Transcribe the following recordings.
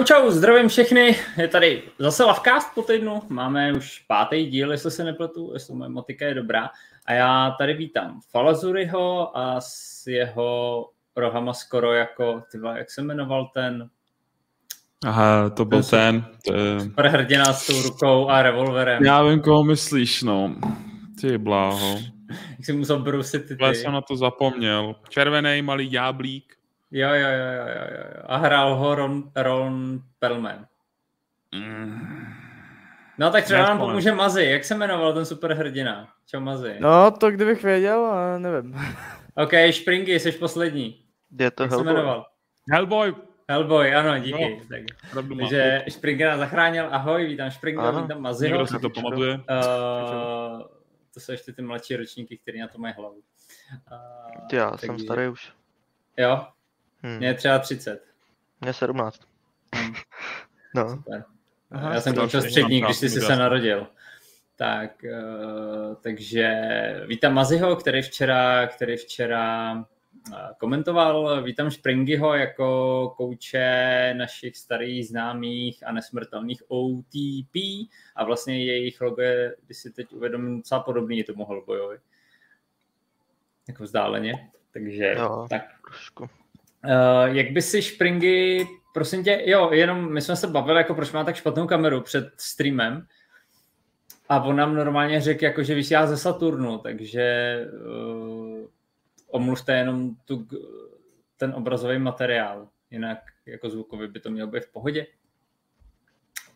Čau, čau, zdravím všechny. Je tady zase Lavcast po týdnu. Máme už pátý díl, jestli se nepletu, jestli moje motika je dobrá. A já tady vítám Falazuriho a s jeho rohama skoro jako, tyva, jak se jmenoval ten? Aha, to byl ten. ten super hrdina s tou rukou a revolverem. Já vím, koho myslíš, no. Ty bláho. jak jsi musel brusit ty, ty. Já jsem na to zapomněl. Červený malý jáblík. Jo, jo, jo, jo, jo, jo. A hrál ho Ron, Ron Perlman. Mm. No tak třeba nám pomůže Mazy. Jak se jmenoval ten super hrdina? Čau Mazy. No, to kdybych věděl, nevím. OK, Springy, jsi poslední. Je to Jak se jmenoval? Hellboy. Hellboy, ano, díky. No, tak, takže Springer nás zachránil. Ahoj, vítám Springa, vítám Mazyho. Někdo si to pamatuje? Uh, to jsou ještě ty mladší ročníky, kteří na to mají hlavu. Uh, Já takže... jsem starý už. Jo? Hmm. Mě je třeba 30. Mě 17. Hmm. no. Super. Aha, Já jsem byl střední, když jsi se narodil. Tak, uh, takže vítám Maziho, který včera, který včera uh, komentoval. Vítám Springyho jako kouče našich starých známých a nesmrtelných OTP a vlastně jejich logo je, když si teď uvědomím, docela podobný tomu Hellboyovi. Jako vzdáleně. Takže jo, tak. Trošku. Uh, jak by si Springy, prosím tě, jo, jenom my jsme se bavili, jako proč má tak špatnou kameru před streamem a on nám normálně řekl, jako, že vysílá ze Saturnu, takže uh, omluvte jenom tu, ten obrazový materiál, jinak jako zvukově by to mělo být v pohodě.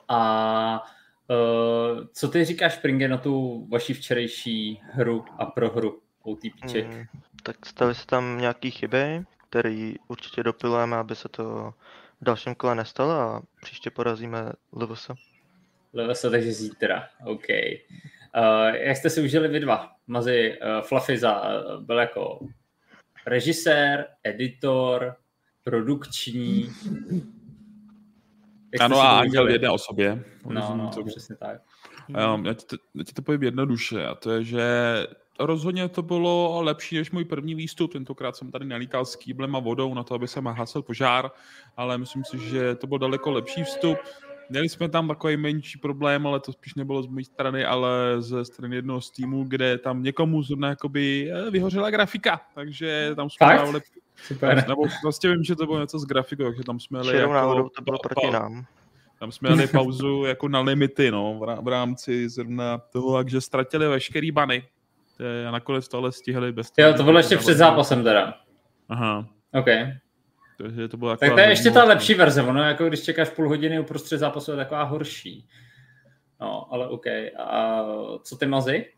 A uh, co ty říkáš, Springy, na tu vaši včerejší hru a prohru OTPček? Mm, tak staví se tam nějaký chyby, který určitě dopilujeme, aby se to v dalším kole nestalo a příště porazíme LVS. LVS, takže zítra, OK. Uh, jak jste si užili vy dva? Mazi uh, Fluffy za, uh, byl jako režisér, editor, produkční. Jak ano, a Angel v jedné osobě. No, no, to... přesně tak. Um, já, ti to, já ti to povím jednoduše, a to je, že rozhodně to bylo lepší než můj první výstup. Tentokrát jsem tady nelíkal s kýblem a vodou na to, aby se hasil požár, ale myslím si, že to byl daleko lepší vstup. Měli jsme tam takový menší problém, ale to spíš nebylo z mé strany, ale ze strany jednoho z týmů, kde tam někomu zrovna jakoby eh, vyhořela grafika, takže tam jsme dávali... Super. Nebo vlastně vím, že to bylo něco s grafikou, takže tam jsme jeli jako... to bylo proti nám. Tam jsme měli pauzu jako na limity, no, v rámci zrovna toho, takže ztratili veškerý bany, a nakonec to ale stihli bez toho. Jo, to bylo ještě před zápasem teda. Aha. OK. Takže to bylo tak to je ještě ta lepší verze, ono jako když čekáš půl hodiny uprostřed zápasu je taková horší. No, ale OK. A co ty mazy?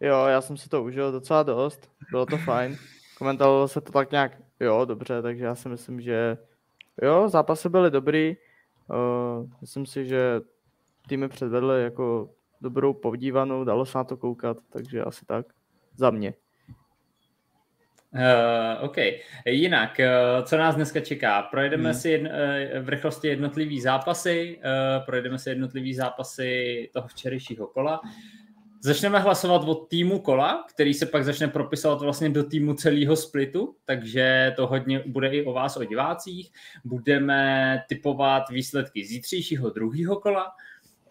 Jo, já jsem si to užil docela dost, bylo to fajn. Komentovalo se to tak nějak, jo, dobře, takže já si myslím, že jo, zápasy byly dobrý. Uh, myslím si, že týmy předvedly jako dobrou podívanou, dalo se na to koukat, takže asi tak za mě. Uh, OK. Jinak, uh, co nás dneska čeká? Projedeme hmm. si jedno, uh, v rychlosti jednotlivý zápasy, uh, projedeme si jednotlivý zápasy toho včerejšího kola. Začneme hlasovat od týmu kola, který se pak začne propisovat vlastně do týmu celého splitu, takže to hodně bude i o vás, o divácích. Budeme typovat výsledky zítřejšího druhého kola,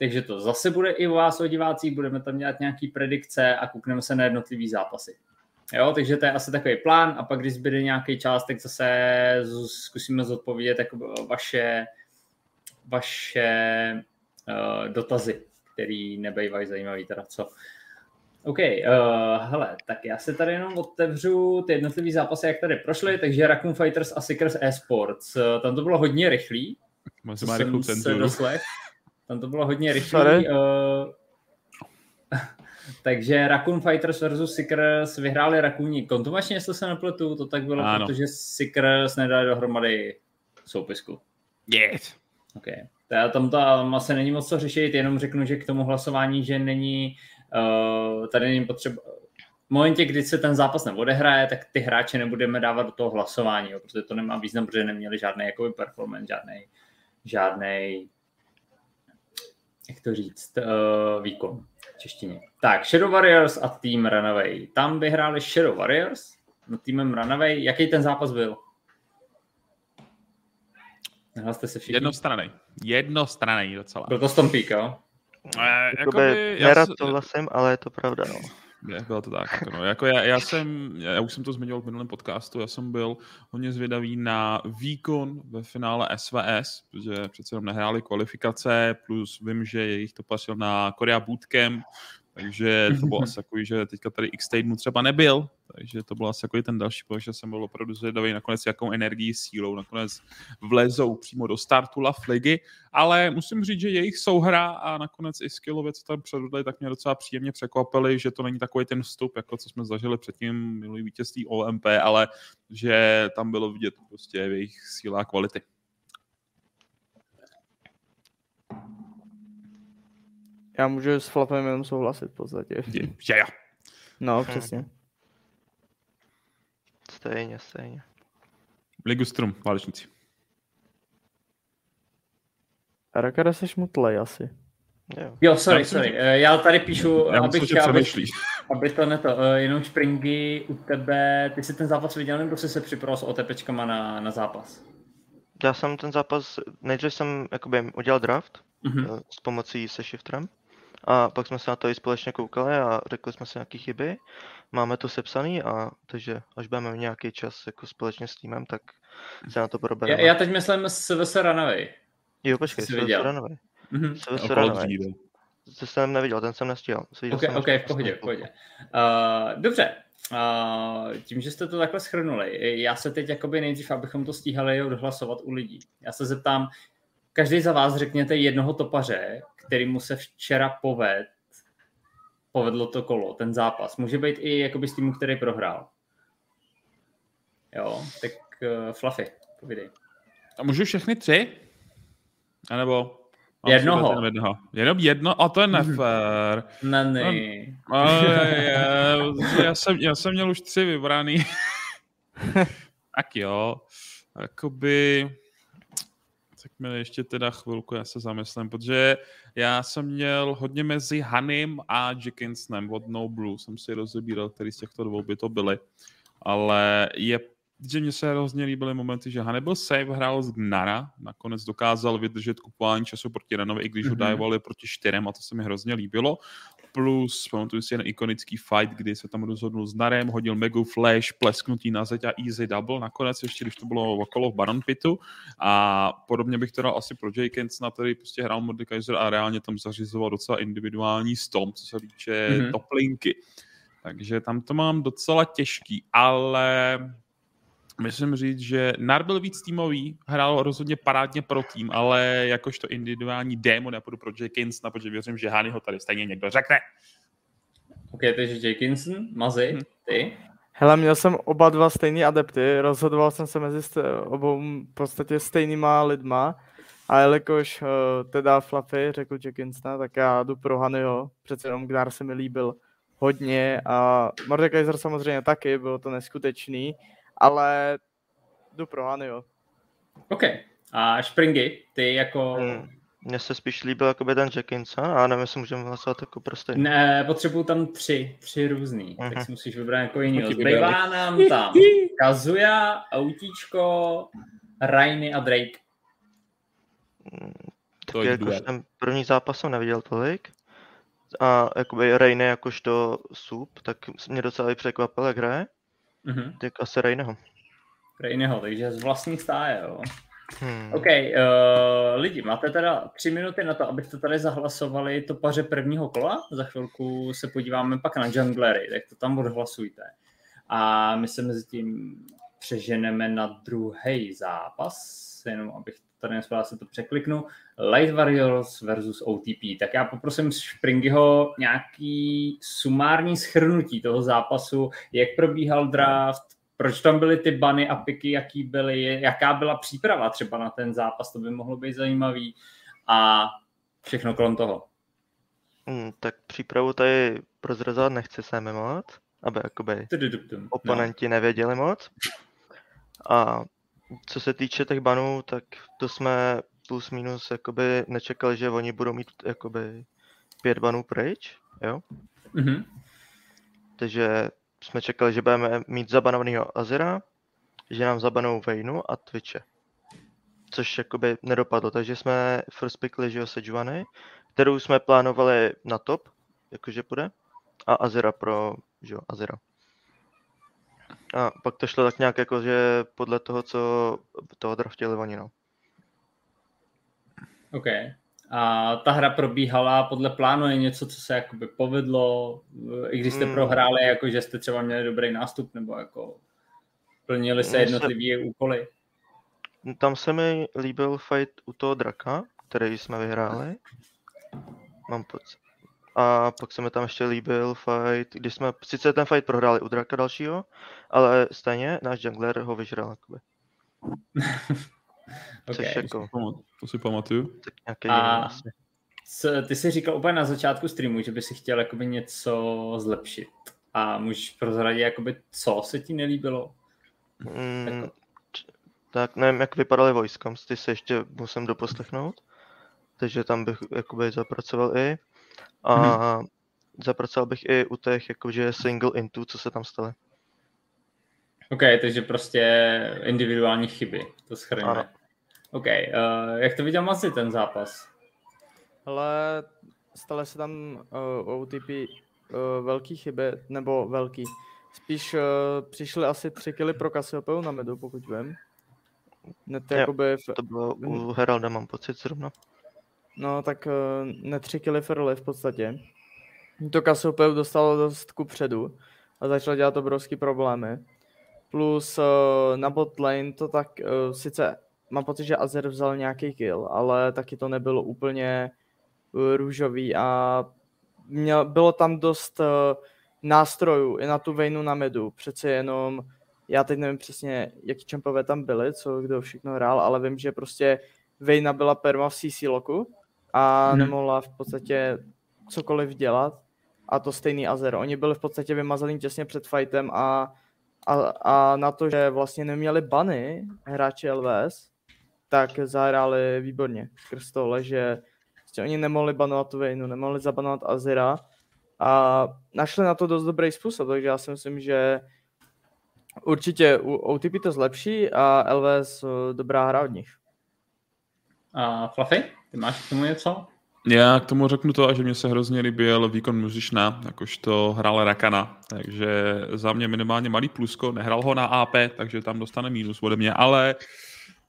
takže to zase bude i u vás o divácích, budeme tam dělat nějaký predikce a koukneme se na jednotlivý zápasy. Jo, takže to je asi takový plán a pak když zbyde nějaký čas, tak zase zkusíme zodpovědět jako vaše, vaše uh, dotazy, které nebejvají zajímavý teda co. OK, uh, hele, tak já se tady jenom otevřu ty jednotlivé zápasy, jak tady prošly, takže Raccoon Fighters a Seekers Esports. Tam to bylo hodně rychlý. Má rychlou cenzuru. Tam to bylo hodně rychlé. Uh, takže Raccoon Fighters versus Seekers vyhráli Rakuni kontumačně, jestli se nepletu, to tak bylo, ano. protože Seekers nedali dohromady soupisku. Yes. OK. Teda tam to asi není moc co řešit, jenom řeknu, že k tomu hlasování, že není, uh, tady není potřeba, v momentě, kdy se ten zápas neodehraje, tak ty hráče nebudeme dávat do toho hlasování, jo, protože to nemá význam, protože neměli žádný jakoby performance, žádný, žádný jak to říct, uh, výkon v češtině. Tak, Shadow Warriors a Team Runaway. Tam vyhráli Shadow Warriors nad týmem Runaway. Jaký ten zápas byl? Hlaste se všichni. Jednostranej. Jednostranej docela. Byl to Stompík, jo? Eh, Jakoby, jakoby, já nerad s- souhlasím, ale je to pravda, no. Je, bylo to tak. jako No. Jako já, já, jsem, já už jsem to zmiňoval v minulém podcastu, já jsem byl hodně zvědavý na výkon ve finále SVS, protože přece jenom nehráli kvalifikace, plus vím, že jejich to pasil na Korea Bootcamp, takže to bylo asi takový, že teďka tady x týdnů třeba nebyl, takže to byl asi takový ten další bod, že jsem byl opravdu zvědavý nakonec, jakou energií, sílou nakonec vlezou přímo do startu La Ligy, ale musím říct, že jejich souhra a nakonec i skillově, co tam předvedli, tak mě docela příjemně překvapili, že to není takový ten vstup, jako co jsme zažili předtím minulý vítězství OMP, ale že tam bylo vidět prostě jejich síla a kvality. Já můžu s Flapem jenom souhlasit v podstatě. Že jo. No, přesně. Stejně, stejně. Ligu Strum, válečníci. Rakara seš mutlej asi. Jo. Jo, sorry, sorry. Eh, Já tady píšu, Já abych, myslím, přemýšlí. aby to neto, eh, jenom Springy u tebe, ty jsi ten zápas viděl, nebo jsi se připravil s OTPčkama na, na zápas? Já jsem ten zápas, nejdřív jsem jakoby udělal draft Mhm. eh, s pomocí se shiftrem a pak jsme se na to i společně koukali a řekli jsme si nějaké chyby. Máme to sepsaný a takže až budeme mít nějaký čas jako společně s týmem, tak se na to Já, probereme. já teď myslím s VS Runaway. Jo, počkej, viděl. Runaway. Mhm. Okolo Runaway. dříve. To jsem neviděl, ten jsem nestíhal. Viděl Ok, jsem ok, až v pohodě, v pohodě. Uh, dobře, uh, tím, že jste to takhle schrnuli, já se teď jakoby nejdřív, abychom to stíhali odhlasovat u lidí. Já se zeptám, každý za vás řekněte jednoho topaře, který mu se včera poved, povedlo to kolo, ten zápas. Může být i jakoby z týmu, který prohrál. Jo, tak uh, Fluffy, povídej. A můžu všechny tři? A nebo... Jednoho. vybrat jenom jednoho. Jenom jedno? A to je nefér. Ne, ne. Ale je, já, jsem, já jsem měl už tři vybraný. tak jo. Jakoby... Tak mi ještě teda chvilku, já se zamyslím, protože já jsem měl hodně mezi Hanim a Jackinsonem od No Blue, jsem si rozebíral, který z těchto dvou by to byly. Ale je že mně se hrozně líbily momenty, že Hannibal Save hrál z Gnara, nakonec dokázal vydržet kupování času proti Renovi, i když ho Mhm. dávali proti čtyřem a to se mi hrozně líbilo. Plus, pamatuju si jeden ikonický fight, kdy se tam rozhodnul s Narem, hodil Megu Flash, plesknutí na zeď a easy double nakonec, ještě když to bylo okolo v Baron Pitu. A podobně bych to dal asi pro Jenkins, na který prostě hrál Mordekaiser a reálně tam zařizoval docela individuální stom, co se týče Mhm. mm-hmm. toplinky. Takže tam to mám docela těžký, ale Myslím říct, že Nar byl víc týmový, hrál rozhodně parádně pro tým, ale jakožto individuální démon, já půjdu pro Jenkins, protože věřím, že Hany ho tady stejně někdo řekne. Ok, takže Jackinson, Mazy, ty. Hele, měl jsem oba dva stejný adepty, rozhodoval jsem se mezi st- obou v podstatě stejnýma lidma a jelikož uh, teda Fluffy řekl Jackinsona, tak já jdu pro Hanyho, přece jenom Gnar se mi líbil hodně a Mordekaiser samozřejmě taky, bylo to neskutečný, ale jdu pro Hanyho. OK. A Springy, ty jako... Hmm. Mně se spíš líbil jakoby ten Jackinson, a nevím, jestli můžeme hlasovat jako prostě. Ne, potřebuju tam tři, tři různý, tak Mhm. si musíš vybrat jako jiný. Zbývá nám tam Kazuya, Autíčko, Rainy a Drake. To je Jakož duel. ten první zápas jsem neviděl tolik. A jakoby Rejne jakožto sup, tak mě docela i překvapil, jak hraje. Mhm. Tak asi Rejneho. Rainyho, takže z vlastních stáje, jo. Hmm. OK, uh, lidi, máte teda tři minuty na to, abyste tady zahlasovali to paře prvního kola. Za chvilku se podíváme pak na junglery, tak to tam odhlasujte. A my se mezi tím přeženeme na druhý zápas, jenom abych tady nespěl, se to překliknu. Light Warriors versus OTP. Tak já poprosím Springyho nějaký sumární schrnutí toho zápasu, jak probíhal draft, proč tam byly ty bany a piky, jaký byly, jaká byla příprava třeba na ten zápas, to by mohlo být zajímavý a všechno kolem toho. Hmm, tak přípravu tady prozrazovat nechci se mi moc, aby jakoby Tududuptum. oponenti nevěděli moc. A co se týče těch banů, tak to jsme plus minus jakoby nečekali, že oni budou mít jakoby pět banů pryč, jo? Mhm. Takže jsme čekali, že budeme mít zabanovaného Azira, že nám zabanou Vaynu a Twitche. což jakoby nedopadlo, takže jsme first pickli, že jo, Sejuani, kterou jsme plánovali na top, jakože půjde, a Azera pro, že jo, Azera. A pak to šlo tak nějak jako, že podle toho, co toho draftili oni, no. OK. A ta hra probíhala podle plánu, je něco, co se jakoby povedlo, i když jste mm. prohráli, jako že jste třeba měli dobrý nástup, nebo jako plnili se jednotlivé se... úkoly? Tam se mi líbil fight u toho draka, který jsme vyhráli. Mám pocit. A pak se mi tam ještě líbil fight, když jsme sice ten fight prohráli u draka dalšího, ale stejně náš jungler ho vyžral. Jakoby. okay. Což jako... To si pamatuju. Tak nějaký A co, ty jsi říkal úplně na začátku streamu, že by si chtěl jakoby něco zlepšit. A můžeš prozradit, jakoby, co se ti nelíbilo? Mm, jako... Tak nevím, jak vypadaly vojska, ty se ještě musím doposlechnout. Takže tam bych jakoby zapracoval i. A mm-hmm. zapracoval bych i u těch jakože single intů, co se tam staly. OK, takže prostě individuální chyby, to schrňme. OK, uh, jak to viděl Mazi ten zápas? Ale staly se tam uh, OTP uh, velký chyby, nebo velký. Spíš uh, přišly asi tři kily pro Cassiopeia na medu, pokud vím. Ne, to, jakoby v... to bylo u Heralda, mám pocit zrovna. No, tak uh, ne tři kily Ferly v podstatě. To Cassiopeia dostalo dost ku předu a začal dělat obrovský problémy. Plus uh, na bot lane to tak uh, sice mám pocit, že Azer vzal nějaký kill, ale taky to nebylo úplně růžový a měl, bylo tam dost nástrojů i na tu vejnu na medu. Přece jenom, já teď nevím přesně, jaký čempové tam byly, co kdo všechno hrál, ale vím, že prostě Vejna byla perma v CC loku a hmm. nemohla v podstatě cokoliv dělat. A to stejný Azer. Oni byli v podstatě vymazaný těsně před fightem a, a, a na to, že vlastně neměli bany hráči LVS, tak zahráli výborně skrz tohle, že prostě oni nemohli banovat tu Vejnu, nemohli zabanovat Azera a našli na to dost dobrý způsob, takže já si myslím, že určitě u OTP to zlepší a LVS eh, dobrá hra od nich. A Fluffy, ty máš k tomu něco? Já k tomu řeknu to, že mě se hrozně líbil výkon Muzišna, jakožto hrál Rakana, takže za mě minimálně malý plusko, nehrál ho na AP, takže tam dostane mínus ode mě, ale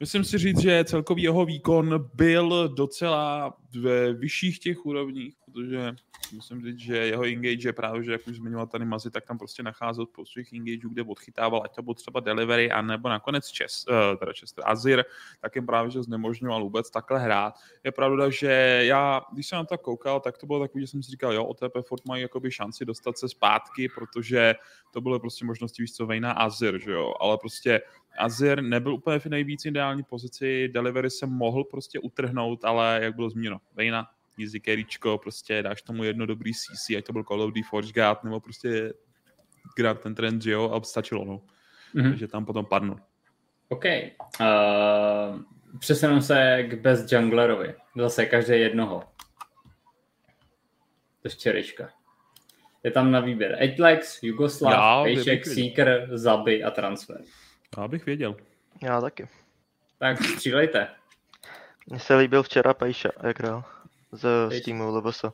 Myslím si říct, že celkový jeho výkon byl docela ve vyšších těch úrovních, protože musím říct, že jeho engage právě, že jak už zmiňoval tady Mazi, tak tam prostě nacházel po svých engageů, kde odchytával, ať to bylo třeba delivery, anebo nakonec Čes, uh, teda Chester Azir, tak jim právě, že znemožňoval vůbec takhle hrát. Je pravda, že já, když jsem na to koukal, tak to bylo takový, že jsem si říkal, jo, OTP Fort mají jakoby šanci dostat se zpátky, protože to bylo prostě možnosti víc co Vejna Azir, že jo, ale prostě Azir nebyl úplně v nejvíc ideální pozici, delivery se mohl prostě utrhnout, ale jak bylo zmíněno, Vejna easy carryčko, prostě dáš tomu jedno dobrý CC, ať to byl Call of Duty Forge Guard, nebo prostě Grant ten trend, že jo, a stačilo, no. Mm-hmm. Takže tam potom padnu. OK. Uh, přesunu se k best junglerovi. Zase každý jednoho. To je čerička. Je tam na výběr Edlex, Jugoslav, Pejšek, Seeker, Zaby a Transfer. Já bych věděl. Já taky. Tak střílejte. Mně se líbil včera Pejša, jak hrál z Steamu LBS.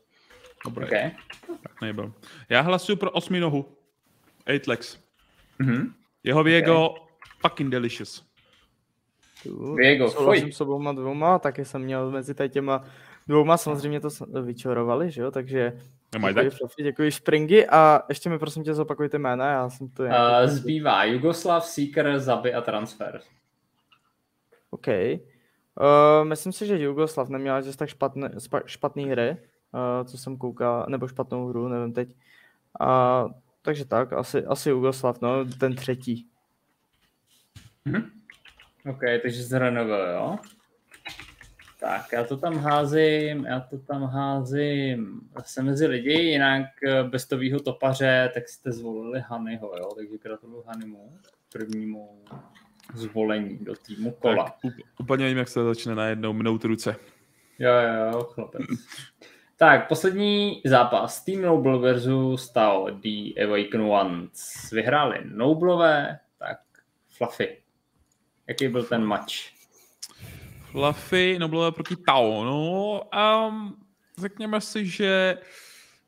Dobré. Okay. Tak nebyl. Já hlasuju pro osminohu. Eightlex. Mm-hmm. Jeho Viego okay. fucking delicious. Viego, fuj. s oboma dvouma, taky jsem měl mezi těma dvouma, samozřejmě to vyčorovali, že jo, takže Nemají děkuji, Fluffy, děkuji Springy a ještě mi prosím tě zopakujte jména, já jsem to... Uh, zbývá Jugoslav, Seeker, Zaby a Transfer. OK. Uh, myslím si, že Jugoslav neměl zase tak špatné, špatný hry, uh, co jsem koukal, nebo špatnou hru, nevím teď. Uh, takže tak, asi, asi Jugoslav, no, ten třetí. Mm-hmm. OK, takže zhrnoval, jo? Tak, já to tam házím, já to tam házím zase mezi lidi, jinak eh, bez tovýho topaře, tak jste zvolili Hanyho, jo? Takže gratuluju Hanymu, prvnímu zvolení do týmu kola. Tak, úplně nevím, jak se začne najednou mnout ruce. Jo, jo, jo, chlapec. tak, poslední zápas. Team Noble versus Tao The Awaken Ones. Vyhráli Nobleové, tak Fluffy. Jaký byl ten match? Fluffy, Noblové proti Tao. No, um, řekněme si, že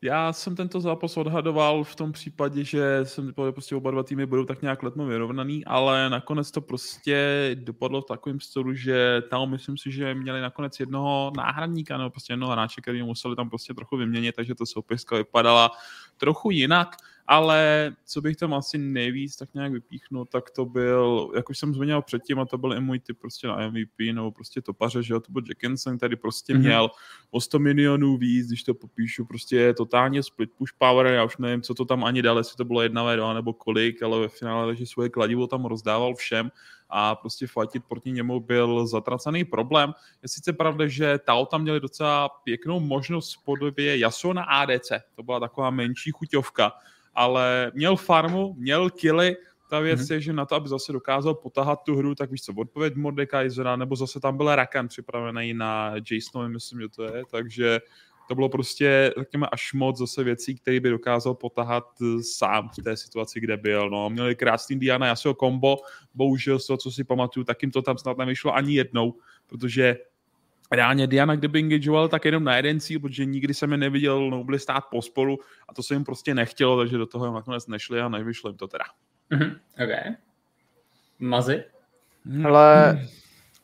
já jsem tento zápas odhadoval v tom případě, že jsem typoval, že prostě oba dva týmy budou tak nějak letmo vyrovnaný, ale nakonec to prostě dopadlo v takovém stylu, že tam myslím si, že měli nakonec jednoho náhradníka, nebo prostě jednoho hráče, který museli tam prostě trochu vyměnit, takže ta soupiska vypadala trochu jinak ale co bych tam asi nejvíc tak nějak vypíchnul, tak to byl, jak už jsem zmínil předtím, a to byl i můj typ prostě na MVP, nebo prostě topaře, že jo, to byl Jackinson, který prostě mm-hmm. měl o 100 milionů víc, když to popíšu, prostě je totálně split push power, já už nevím, co to tam ani dal, jestli to bylo jedna v nebo kolik, ale ve finále, že svoje kladivo tam rozdával všem a prostě fightit proti němu byl zatracený problém. Je sice pravda, že Tao tam měli docela pěknou možnost v podobě Yasuo na ADC, to byla taková menší chuťovka, ale měl farmu, měl killy, ta věc mm-hmm. je, že na to, aby zase dokázal potahat tu hru, tak víš co, odpověď Mordekaisera, nebo zase tam byl Rakan připravený na Jasonovi, myslím, že to je, takže to bylo prostě, řekněme, až moc zase věcí, které by dokázal potahat eh, sám v té situaci, kde byl. No, měli krásný Diana Yasuo kombo, bohužel z toho, co si pamatuju, tak jim to tam snad nevyšlo ani jednou, protože reálně Diana, kdyby engageoval, tak jenom na jeden cíl, protože nikdy jsem je neviděl Nobly stát pospolu a to se jim prostě nechtělo, takže do toho nakonec nešli a nevyšlo jim to teda. Mm-hmm. OK. Mazy? Ale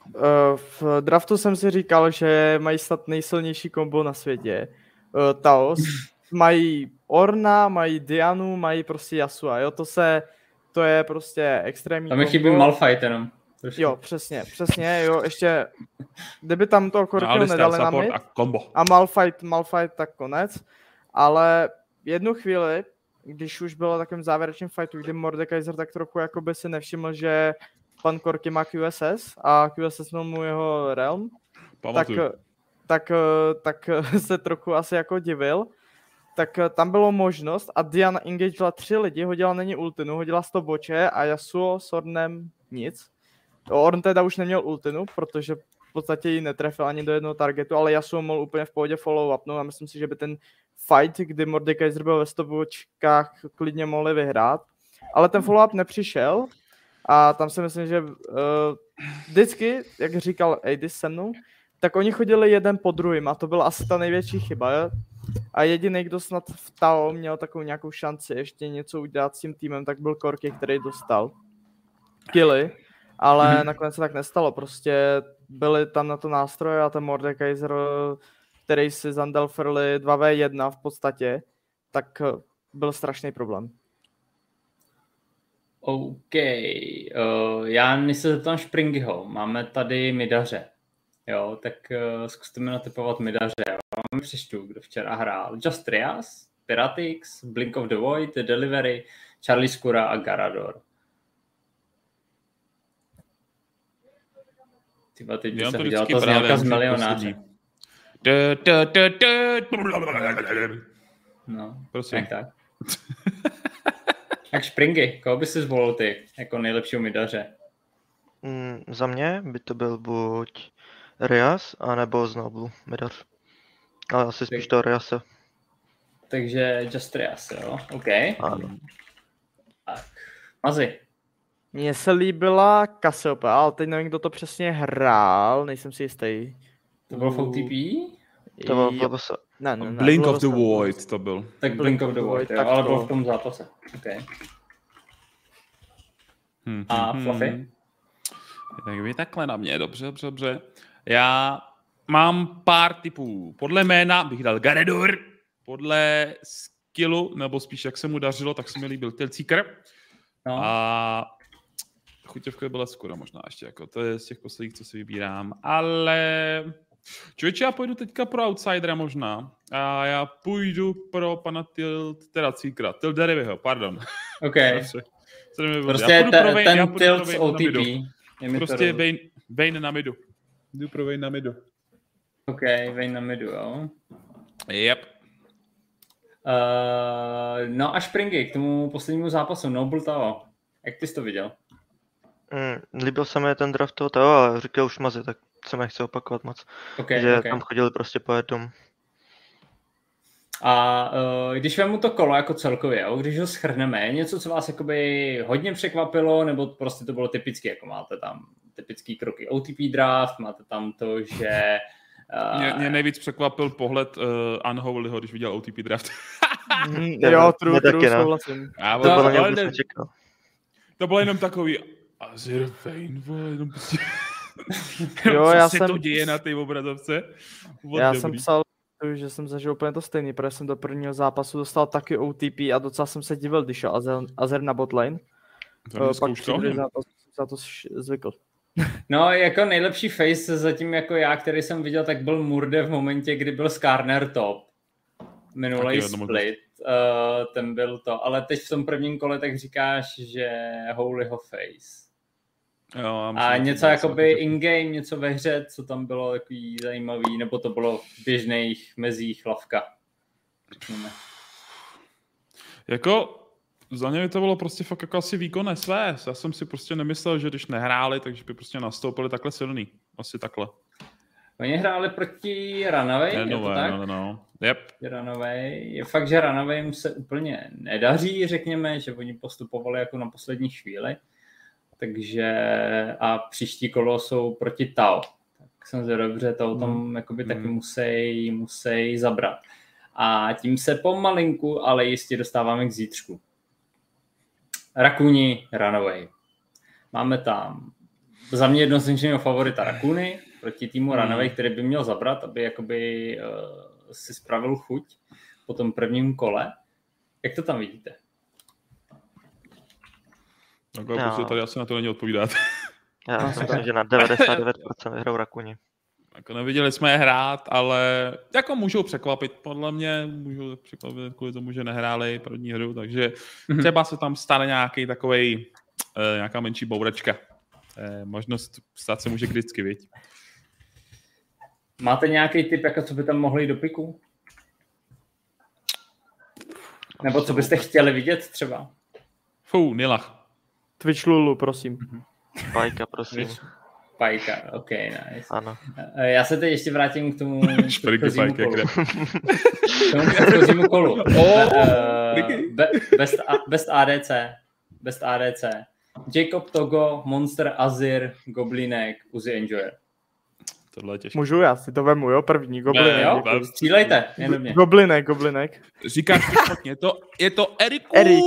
uh, v draftu jsem si říkal, že mají snad nejsilnější kombo na světě. Uh, Taos. mají Orna, mají Dianu, mají prostě Yasua, jo, to se, to je prostě extrémní Tam mi chybí Malfight jenom. Trošku. Jo, přesně, přesně, jo, ještě, kdyby tam to Korkil no, nedali na mid, a, combo. a Malfight, Malfight, tak konec, ale jednu chvíli, když už bylo takovým závěrečným fightu, kdy Mordekaiser tak trochu jakoby si nevšiml, že pan Korky má QSS a QSS mu jeho realm, tak, tak, tak se trochu asi jako divil, tak tam bylo možnost a Diana engagela tři lidi, hodila není ultinu, hodila to boče a Yasuo s Ornem nic. Orn teda už neměl ultinu, protože v podstatě ji netrefil ani do jednoho targetu, ale Yasuo mohl úplně v pohodě follow up, no a myslím si, že by ten fight, kdy Mordekaiser byl ve stopočkách, klidně mohli vyhrát. Ale ten follow up nepřišel a tam si myslím, že uh, vždycky, jak říkal Adis se mnou, tak oni chodili jeden po druhým a to byla asi ta největší chyba. Je? A jediný, kdo snad v Tao měl takovou nějakou šanci ještě něco udělat s tím týmem, tak byl Korky, který dostal killy ale mm-hmm. nakonec se tak nestalo, prostě byly tam na to nástroje a ten Mordekaiser, který si zandelferli 2v1 v podstatě, tak eh, byl strašný problém. OK, uh, já než se zeptám Springyho, máme tady Midaře, jo, tak uh, zkuste mi natypovat Midaře, jo. Máme přečtu, kdo včera hrál. Just Trias, Piratix, Blink of the Void, Delivery, Charlie Skura a Garador. Tyba, teď by se viděla ta znělka z milionáře. No, prosím. Jak tak. tak Springy, koho by si zvolil ty jako nejlepšího midaře? Mm, za mě by to byl buď Rias, anebo Znobu midař. Ale asi spíš to Riase. Takže Just Rias, jo? OK. Ano. Tak. Mazi. Mně se líbila Cassiopeia, ale teď nevím, kdo to přesně hrál, nejsem si jistý. To byl v OTP? To byl v zápase. Ne, ne, ne, Blink of the Void to byl. Tak Blink, Blink of the Void, jo, ale byl v tom zápase. Okay. Hmm, A hmm, Fluffy? Hmm. Tak vy takhle na mě, dobře, dobře, dobře. Já mám pár typů. Podle jména bych dal Garedor, podle skillu, nebo spíš jak se mu dařilo, tak se mi líbil Tilcíker. No. A chuťovka byla skoro možná ještě, jako to je z těch posledních, co si vybírám, ale Člověče, já půjdu teďka pro outsidera možná. A já půjdu pro pana Tilt, teda Cíkra, Tilderyvyho, pardon. OK. prostě já ten, Vayne, ten já Tilt z OTP. Prostě Vayne, Vayne na midu. Jdu pro Vayne na midu. OK, Vayne na midu, jo. Yep. Uh, no a Springy k tomu poslednímu zápasu, Noble Tao. Jak ty jsi to viděl? Mm, líbil se mi ten draft toho Teo, ale říkal už Mazy, tak se nechce opakovat moc. Okay, že okay. tam chodili prostě po jednom. A uh, když vemu to kolo jako celkově, jo, když ho schrneme, je něco, co vás jakoby hodně překvapilo, nebo prostě to bylo typicky, jako máte tam typický kroky OTP draft, máte tam to, že Uh, mě, mě nejvíc překvapil pohled uh, Unholyho, když viděl OTP draft. mm, jo, true, true, souhlasím. To, to bylo jenom takový Azir Fane, vole, jenom prostě... jo, já se jsem... to děje na té obrazovce. Vod já dobrý. jsem psal, že jsem zažil úplně to stejný, protože jsem do prvního zápasu dostal taky OTP a docela jsem se divil, když šel Azer, Azer na botlane. Uh, pak při zápas jsem za to zvykl. No, jako nejlepší face zatím jako já, který jsem viděl, tak byl Murde v momentě, kdy byl Skarner top. Minulý split, uh, ten byl to. Ale teď v tom prvním kole tak říkáš, že Holyho face. Jo, a něco jakoby in-game, něco ve hře, co tam bylo takový zajímavý, nebo to bylo v běžných mezích lavka. Řekněme. Jako za mě to bylo prostě fakt jako asi výkonné své. Já jsem si prostě nemyslel, že když nehráli, takže by prostě nastoupili takhle silný. Asi takhle. Oni hráli proti Runaway, je, je to tak? No, no. Yep. Runaway. Je fakt, že Runaway jim se úplně nedaří, řekněme, že oni postupovali jako na poslední chvíli. Takže a příští kolo jsou proti Tao. Tak jsem se dobře, to tam mm. jakoby mm. taky musí, musí zabrat. A tím se pomalinku, ale jistě dostáváme k zítřku. Rakuni, Runaway. Máme tam za mě jednoznačného favorita Rakuny proti týmu hmm. Runaway, který by měl zabrat, aby jakoby uh, si spravil chuť po tom prvním kole. Jak to tam vidíte? Tak no. prostě tady asi na to není odpovídat. Já si myslím, že na 99% vyhrou Rakuni. Jako neviděli jsme je hrát, ale jako můžou překvapit, podle mě můžou překvapit kvůli tomu, že nehráli první hru, takže mm-hmm. třeba se tam stane nějaký takový, uh, nějaká menší bouračka. Eh, možnost stát se může vždycky, viď? Máte nějaký typ, jako co by tam mohli jít do piku? Nebo co byste chtěli vidět třeba? Fou, Nilach. Twitch Lulu, prosím. Bajka, prosím. Pajka, ok, nice. Ano. Eh, já se teď ještě vrátím k tomu předchozímu kolu. k tomu předchozímu kolu. Oh, Be, best, best ADC. Best ADC. Jacob Togo, Monster Azir, Goblinek, Uzi Enjoyer. Tohle je těžké. Můžu, já si to vemu, jo, první, Goblinek. Ne, jo, střílejte, jenom mě. Goblinek, Goblinek. Říkáš špatně, je to, je to Eriku. Erik.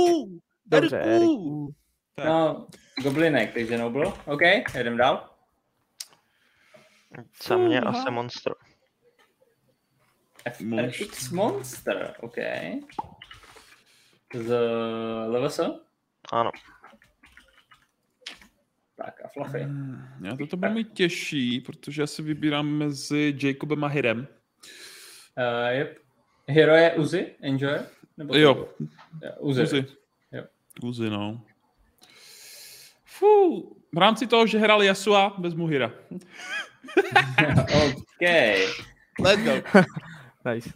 Dobře, Eriku. No, Goblinek, takže Noble. OK, jedem dál. Za mě asi Monster. FX Monster, OK. Z LVS? Ano. Tak a Fluffy. Já to, to bude mít těžší, protože já si vybírám mezi Jacobem a Hirem. Uh, yep. Hero je Uzi? Enjoy? Nebo jo. Uzi. Uzi. Jo. Uzi, no. Fú, v rámci toho, že hrál Yasua, vezmu Hira. OK. Let's go. nice.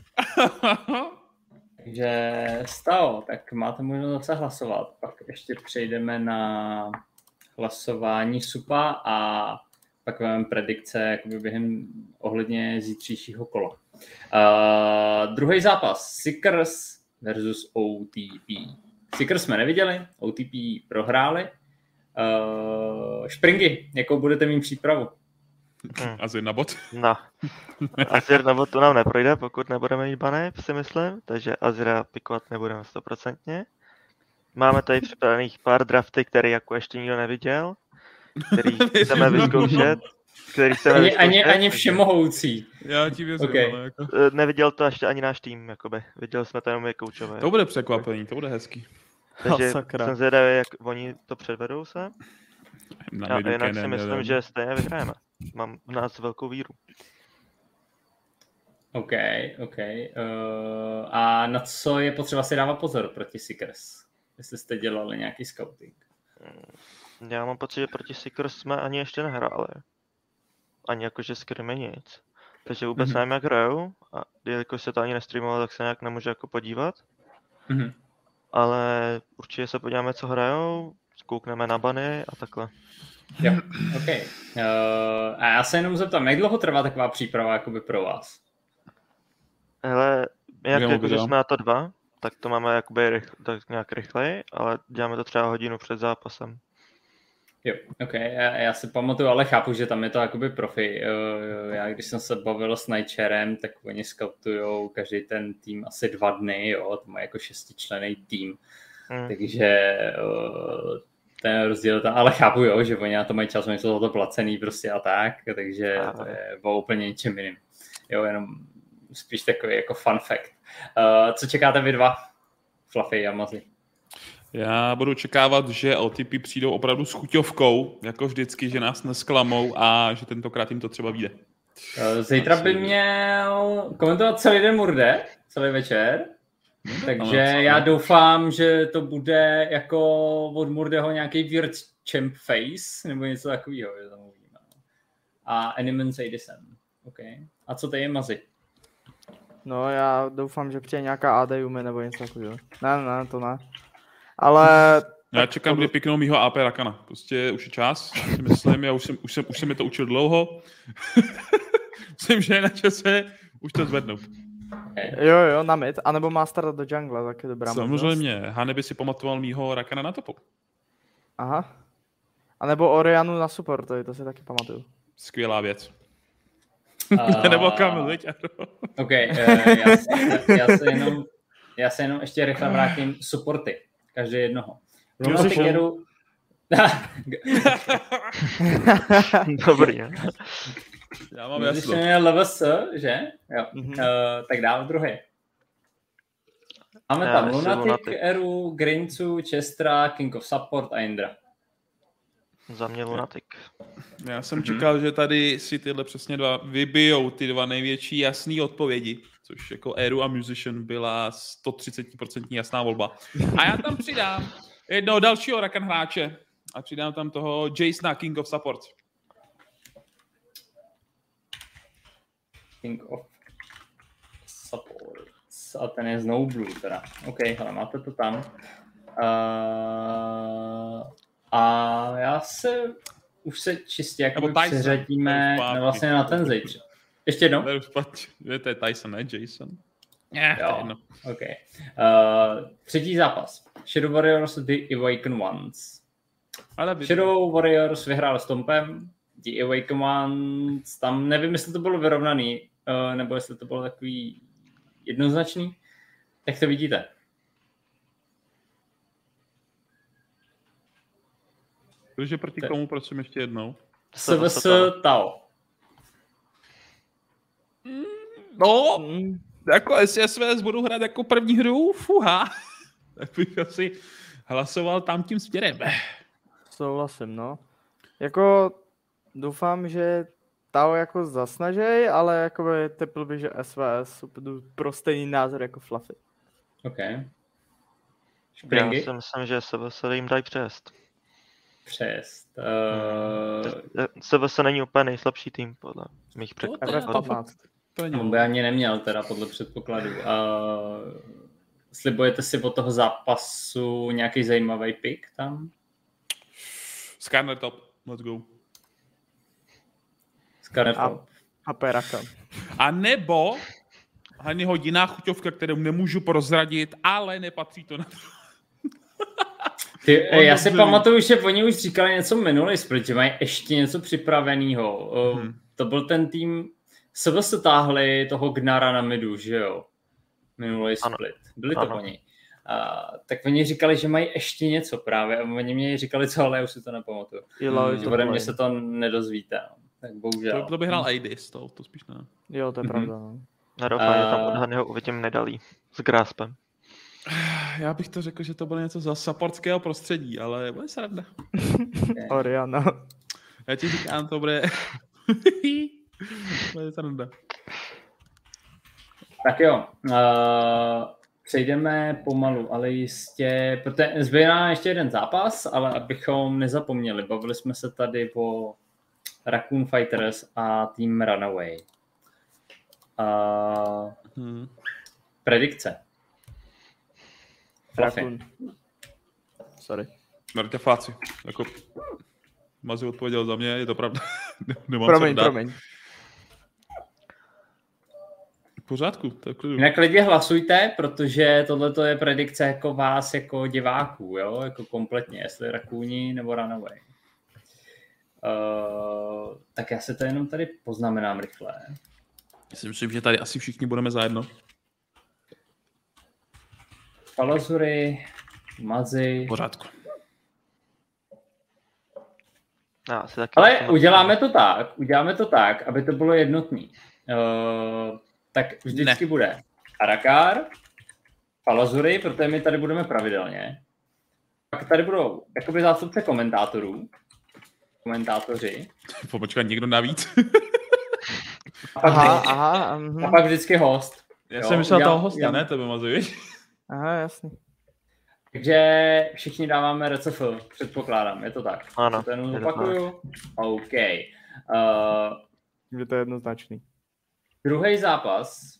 Takže stalo, tak máte možnost zase hlasovat. Pak ještě přejdeme na hlasování SUPA a pak máme predikce jakoby během ohledně zítřejšího kola. Uh, druhý zápas, Seekers versus OTP. Seekers jsme neviděli, OTP prohráli. Uh, Špringy, jakou budete mít přípravu? Hmm. Azir na bot? No. Azir na bot to nám neprojde, pokud nebudeme mít bané, si myslím, takže Azira pikovat nebudeme stoprocentně. Máme tady připravených pár drafty, které jako ještě nikdo neviděl, který chceme vyzkoušet. Který chceme ani, ani, ani všemohoucí. Já ti věřím, okay. ale jako... Eh, neviděl to ještě ani náš tým, jakoby. Viděli jsme to jenom je koučové. To bude překvapení, to bude hezký. Takže oh, jsem zvědavý, jak oni to předvedou se. Na a jinak si myslím, že stejně vyhrajeme. Mám v nás velkou víru. OK, OK. Uh, a na co je potřeba si dávat pozor proti Seekers? Jestli jste dělali nějaký scouting. Hmm, já mám pocit, že proti Seekers jsme ani ještě nehráli. Ani jakože skrimy nic. Takže vůbec mm-hmm. nevím, jak hrajou. A jelikož se to ani nestreamovalo, tak se nějak nemůžu jako podívat. Mm-hmm. Ale určitě se podíváme, co hrajou, zkoukneme na bany a takhle. Jo, OK. Uh, a já se jenom zeptám, jak dlouho trvá taková příprava jakoby pro vás? Hele, jak jako, že jsme na to dva, tak to máme jakoby rych, tak nějak rychleji, ale děláme to třeba hodinu před zápasem. Jo, ok, já, já si pamatuju, ale chápu, že tam je to jakoby profi. Já když jsem se bavil s Nightcherem, tak oni scoutujou každý ten tým asi dva dny, jo, to má jako šestičlený tým. Hmm. Takže ten rozdíl tam, ale chápu, jo, že oni na to mají čas, oni jsou za to placený prostě a tak, takže to je o úplně něčem jiným. Jo, jenom spíš takový jako fun fact. Uh, co čekáte vy dva? Fluffy a Mazi. Já budu očekávat, že OTP přijdou opravdu s chuťovkou, jako vždycky, že nás nesklamou a že tentokrát jim to třeba vyjde. Eh, zítra by měl komentovat celý den Murde, celý večer. Hmm, takže já doufám, že to bude jako od Murdeho nějaký Weird Champ Face, nebo něco takového, že tam uvidíme. A Animan Sadism. OK. A co tady je Mazi? No já doufám, že přijde nějaká AD Yume nebo něco takového. Ne, ne, to ne. Ale... Já čekám, kdy piknou mýho AP Rakana. Prostě už je čas, si myslím, já už jsem, už jsem, už jsem mi to učil dlouho. myslím, že je na čase už to zvednout. Jo, jo, na mid, anebo má starat do jungle, tak je dobrá Samozřejmě, Hany by si pamatoval mýho Rakana na topu. Aha. A nebo Orianu na support, to si taky pamatuju. Skvělá věc. Uh, nebo kam, viď? OK, uh, já, se, já, se jenom, já se jenom ještě rychle vrátím supporty. Každý jednoho. Lunatickeru... Dobrý, ne? Já mám jasno. Když měl LVS, že? Jo. Mm-hmm. Uh, tak dál druhý. Máme tam Lunatic, Lunatic, Eru, Grincu, Chestra, King of Support a Indra. Za mě Lunatic. Já jsem mm-hmm. čekal, že tady si tyhle přesně dva vybijou ty dva největší jasné odpovědi, což jako Eru a Musician byla 130% jasná volba. A já tam přidám jednoho dalšího Rakan hráče a přidám tam toho Jasona King of Support. King of Support. A ten je Snowblue teda. OK, ale máte to tam. Uh, a já se už se čistě jako přeřadíme vlastně na ten zítřek. Ještě jednou? Je to je Tyson, ne Jason? Yeah, jo, no. OK. Uh, třetí zápas. Shadow Warriors The Awaken Ones. Ale Shadow Warriors vyhrál s Tompem. The Awaken Ones, tam nevím, jestli to bylo vyrovnaný, uh, nebo jestli to bylo takový jednoznačný. Jak to vidíte? Takže proti Te... komu, prosím, ještě jednou? SVS Tao. No, mm. jako jestli SVS budu hrát jako první hru, fuha, tak bych asi hlasoval tam tím směrem. Souhlasím, no. Jako doufám, že Tao jako zasnažej, ale jako by tepl by, že SVS pro stejný názor jako Fluffy. OK. Špringy? Já si myslím, že SVS jim dají přest. Přest. Uh... SVS není úplně nejslabší tým, podle mých předpokladů. On by ani neměl teda podle předpokladu. Uh, slibujete si od toho zápasu nějaký zajímavý pick tam? Scanner top, let's go. Scanner top. A, a peraka. A nebo ani hodiná chuťovka, kterou nemůžu prozradit, ale nepatří to na to. Ty, já si pamatuju, že oni už říkali něco minulý split, že mají ještě něco připraveného. Hmm. To byl ten tým, sebe se táhli toho Gnara na midu, že jo? Minulý split. Byli ano. to oni. A, tak oni říkali, že mají ještě něco právě. A oni mě říkali co, ale já už si to nepamatuju. Hmm, ode mě se to nedozvíte. No. Tak bohužel. To, to by hrál AD z toho, to spíš ne. Jo, to je mm-hmm. pravda. No. Na doufám, že tam odhadného uvidím nedalí. S Graspem. Já bych to řekl, že to bylo něco za supportského prostředí, ale bude sranda. Oriana. Já ti říkám, to bude... bude sranda. Tak jo, uh, přejdeme pomalu, ale jistě, protože zbývá ještě jeden zápas, ale abychom nezapomněli, bavili jsme se tady o Raccoon Fighters a Team Runaway. Uh, hmm. Predikce. Raccoon. Sorry. Berte fáci. Jako, Mazi odpověděl za mě, je to pravda. Nemám promiň, promiň. V pořádku, tak. Jinak lidi hlasujte, protože tohle je predikce jako vás, jako diváků, jo? Jako kompletně, jestli Rakuni nebo Runaway. Uh, tak já se to jenom tady poznamenám rychle. Já si myslím, že tady asi všichni budeme zajedno. Palazury, Mazy. V pořádku. Já taky Ale uděláme to tak, uděláme to tak, aby to bylo jednotný. Uh, tak vždycky Ne. bude Arakar, Palazury, protože my tady budeme pravidelně. Pak tady budou jakoby zástupce komentátorů, komentátoři. Počkat, někdo navíc? A pak, Aha, vždycky, aha, mhm. a pak vždycky host. Já Jo, jsem myslel toho hosta, já- ne tebe, Mazu, víš? aha, jasný. Takže všichni dáváme RCF, předpokládám, je to tak. Ano, To jenom je to opakuju. OK. Uh, Je to jednoznačný. Druhý zápas.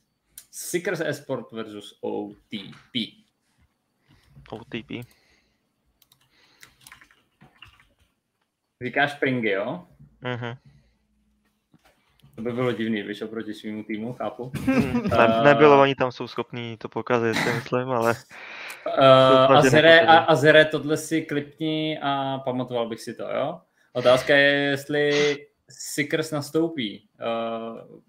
Seekers Esport versus OTP. OTP. Říkáš Pringy, jo? Mhm. To by bylo divný, když oproti svýmu týmu, chápu. Ne, nebylo, oni tam jsou schopní to pokazit, si myslím, ale Uh, Úplně Azere, a, Azere, tohle si klipni a pamatoval bych si to, jo? Otázka je, jestli Seekers nastoupí. Uh,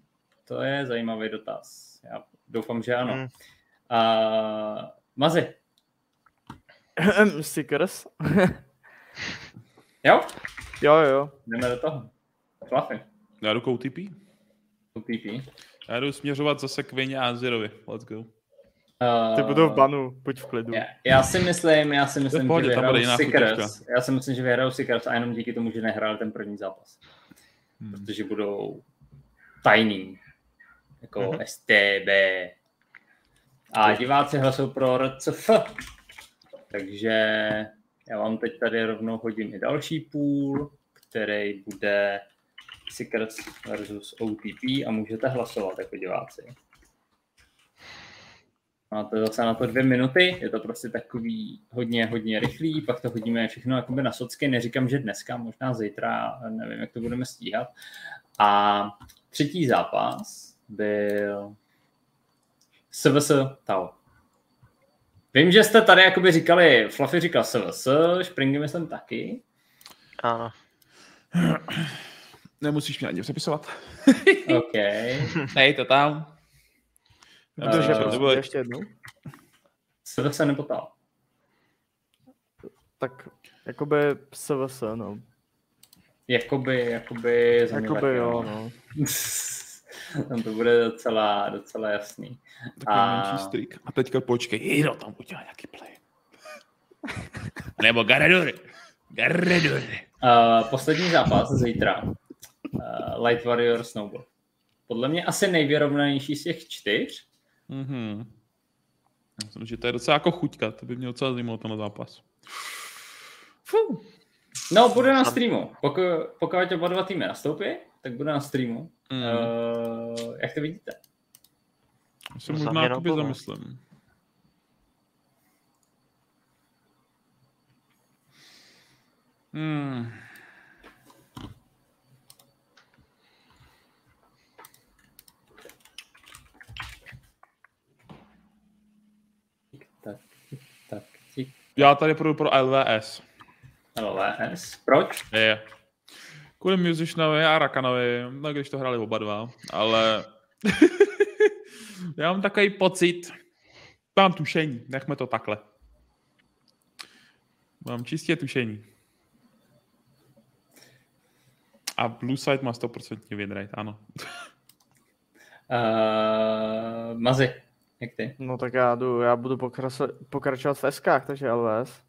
to je zajímavý dotaz. Já doufám, že ano. Mm. Uh, Mazi, Stickers. jo? jo, jo. Jdeme do toho. Fluffy. Já jdu k OTP. OTP. Já jdu směřovat zase k Vině a Azirovi. Let's go. Uh, Ty budou v banu, buď v klidu. Já, já si myslím, já si myslím, pohodě, že Seekers. futička. Já si myslím, že vyhrajou Seekers a jenom díky tomu, že nehráli ten první zápas. Hmm. Protože budou tajný. Jako Mhm. mm-hmm. STB. A diváci hlasují pro RCF. Takže já vám teď tady rovnou hodím i další půl, který bude Seekers versus OTP a můžete hlasovat jako diváci. Máte zase na to dvě minuty, je to prostě takový hodně, hodně rychlý, pak to hodíme všechno jakoby na socky, neříkám, že dneska, možná zítra, nevím, jak to budeme stíhat. A třetí zápas byl SVS Tau. Vím, že jste tady jakoby říkali, Fluffy říkal SVS, Springy myslím taky. ano. Nemusíš mě ani přepisovat. OK. Dej to tam. Já To, že to prostě ještě jednou. SVS nepotal. Tak, jakoby SVS, no. Jakoby, jakoby, Jakoby jo, no. Tam to bude docela, docela jasný. takový A- menší streak. A teďka počkej, Hiro tam udělá nějaký play. Nebo Garador. Garador. Uh, poslední zápas zítra. Uh, Light Warrior Snowball. Podle mě asi nejvyrovnanější z těch čtyř. Mhm. Myslím, že to je docela jako chuťka, to by mě docela zajímalo to na zápas. Fuh. No, bude na streamu. Pokud, pokud oba dva týmy nastoupí, tak bude na streamu. Mm. Uh, jak to vidíte? Já se za možná jakoby no. zamyslím. Hmm. Tak, tak, tik, Já tady půjdu pro LVS. LVS. Proč? Je. Kvůli Musicianovi a Rakanovi, no když to hráli oba dva, ale já mám takový pocit, mám tušení, nechme to takhle. Mám čistě tušení. A Blue Side má 100% win rate, ano. Uh, Mazi, jak ty? No tak já jdu, já budu pokračovat, pokračovat v SKách, takže LVS.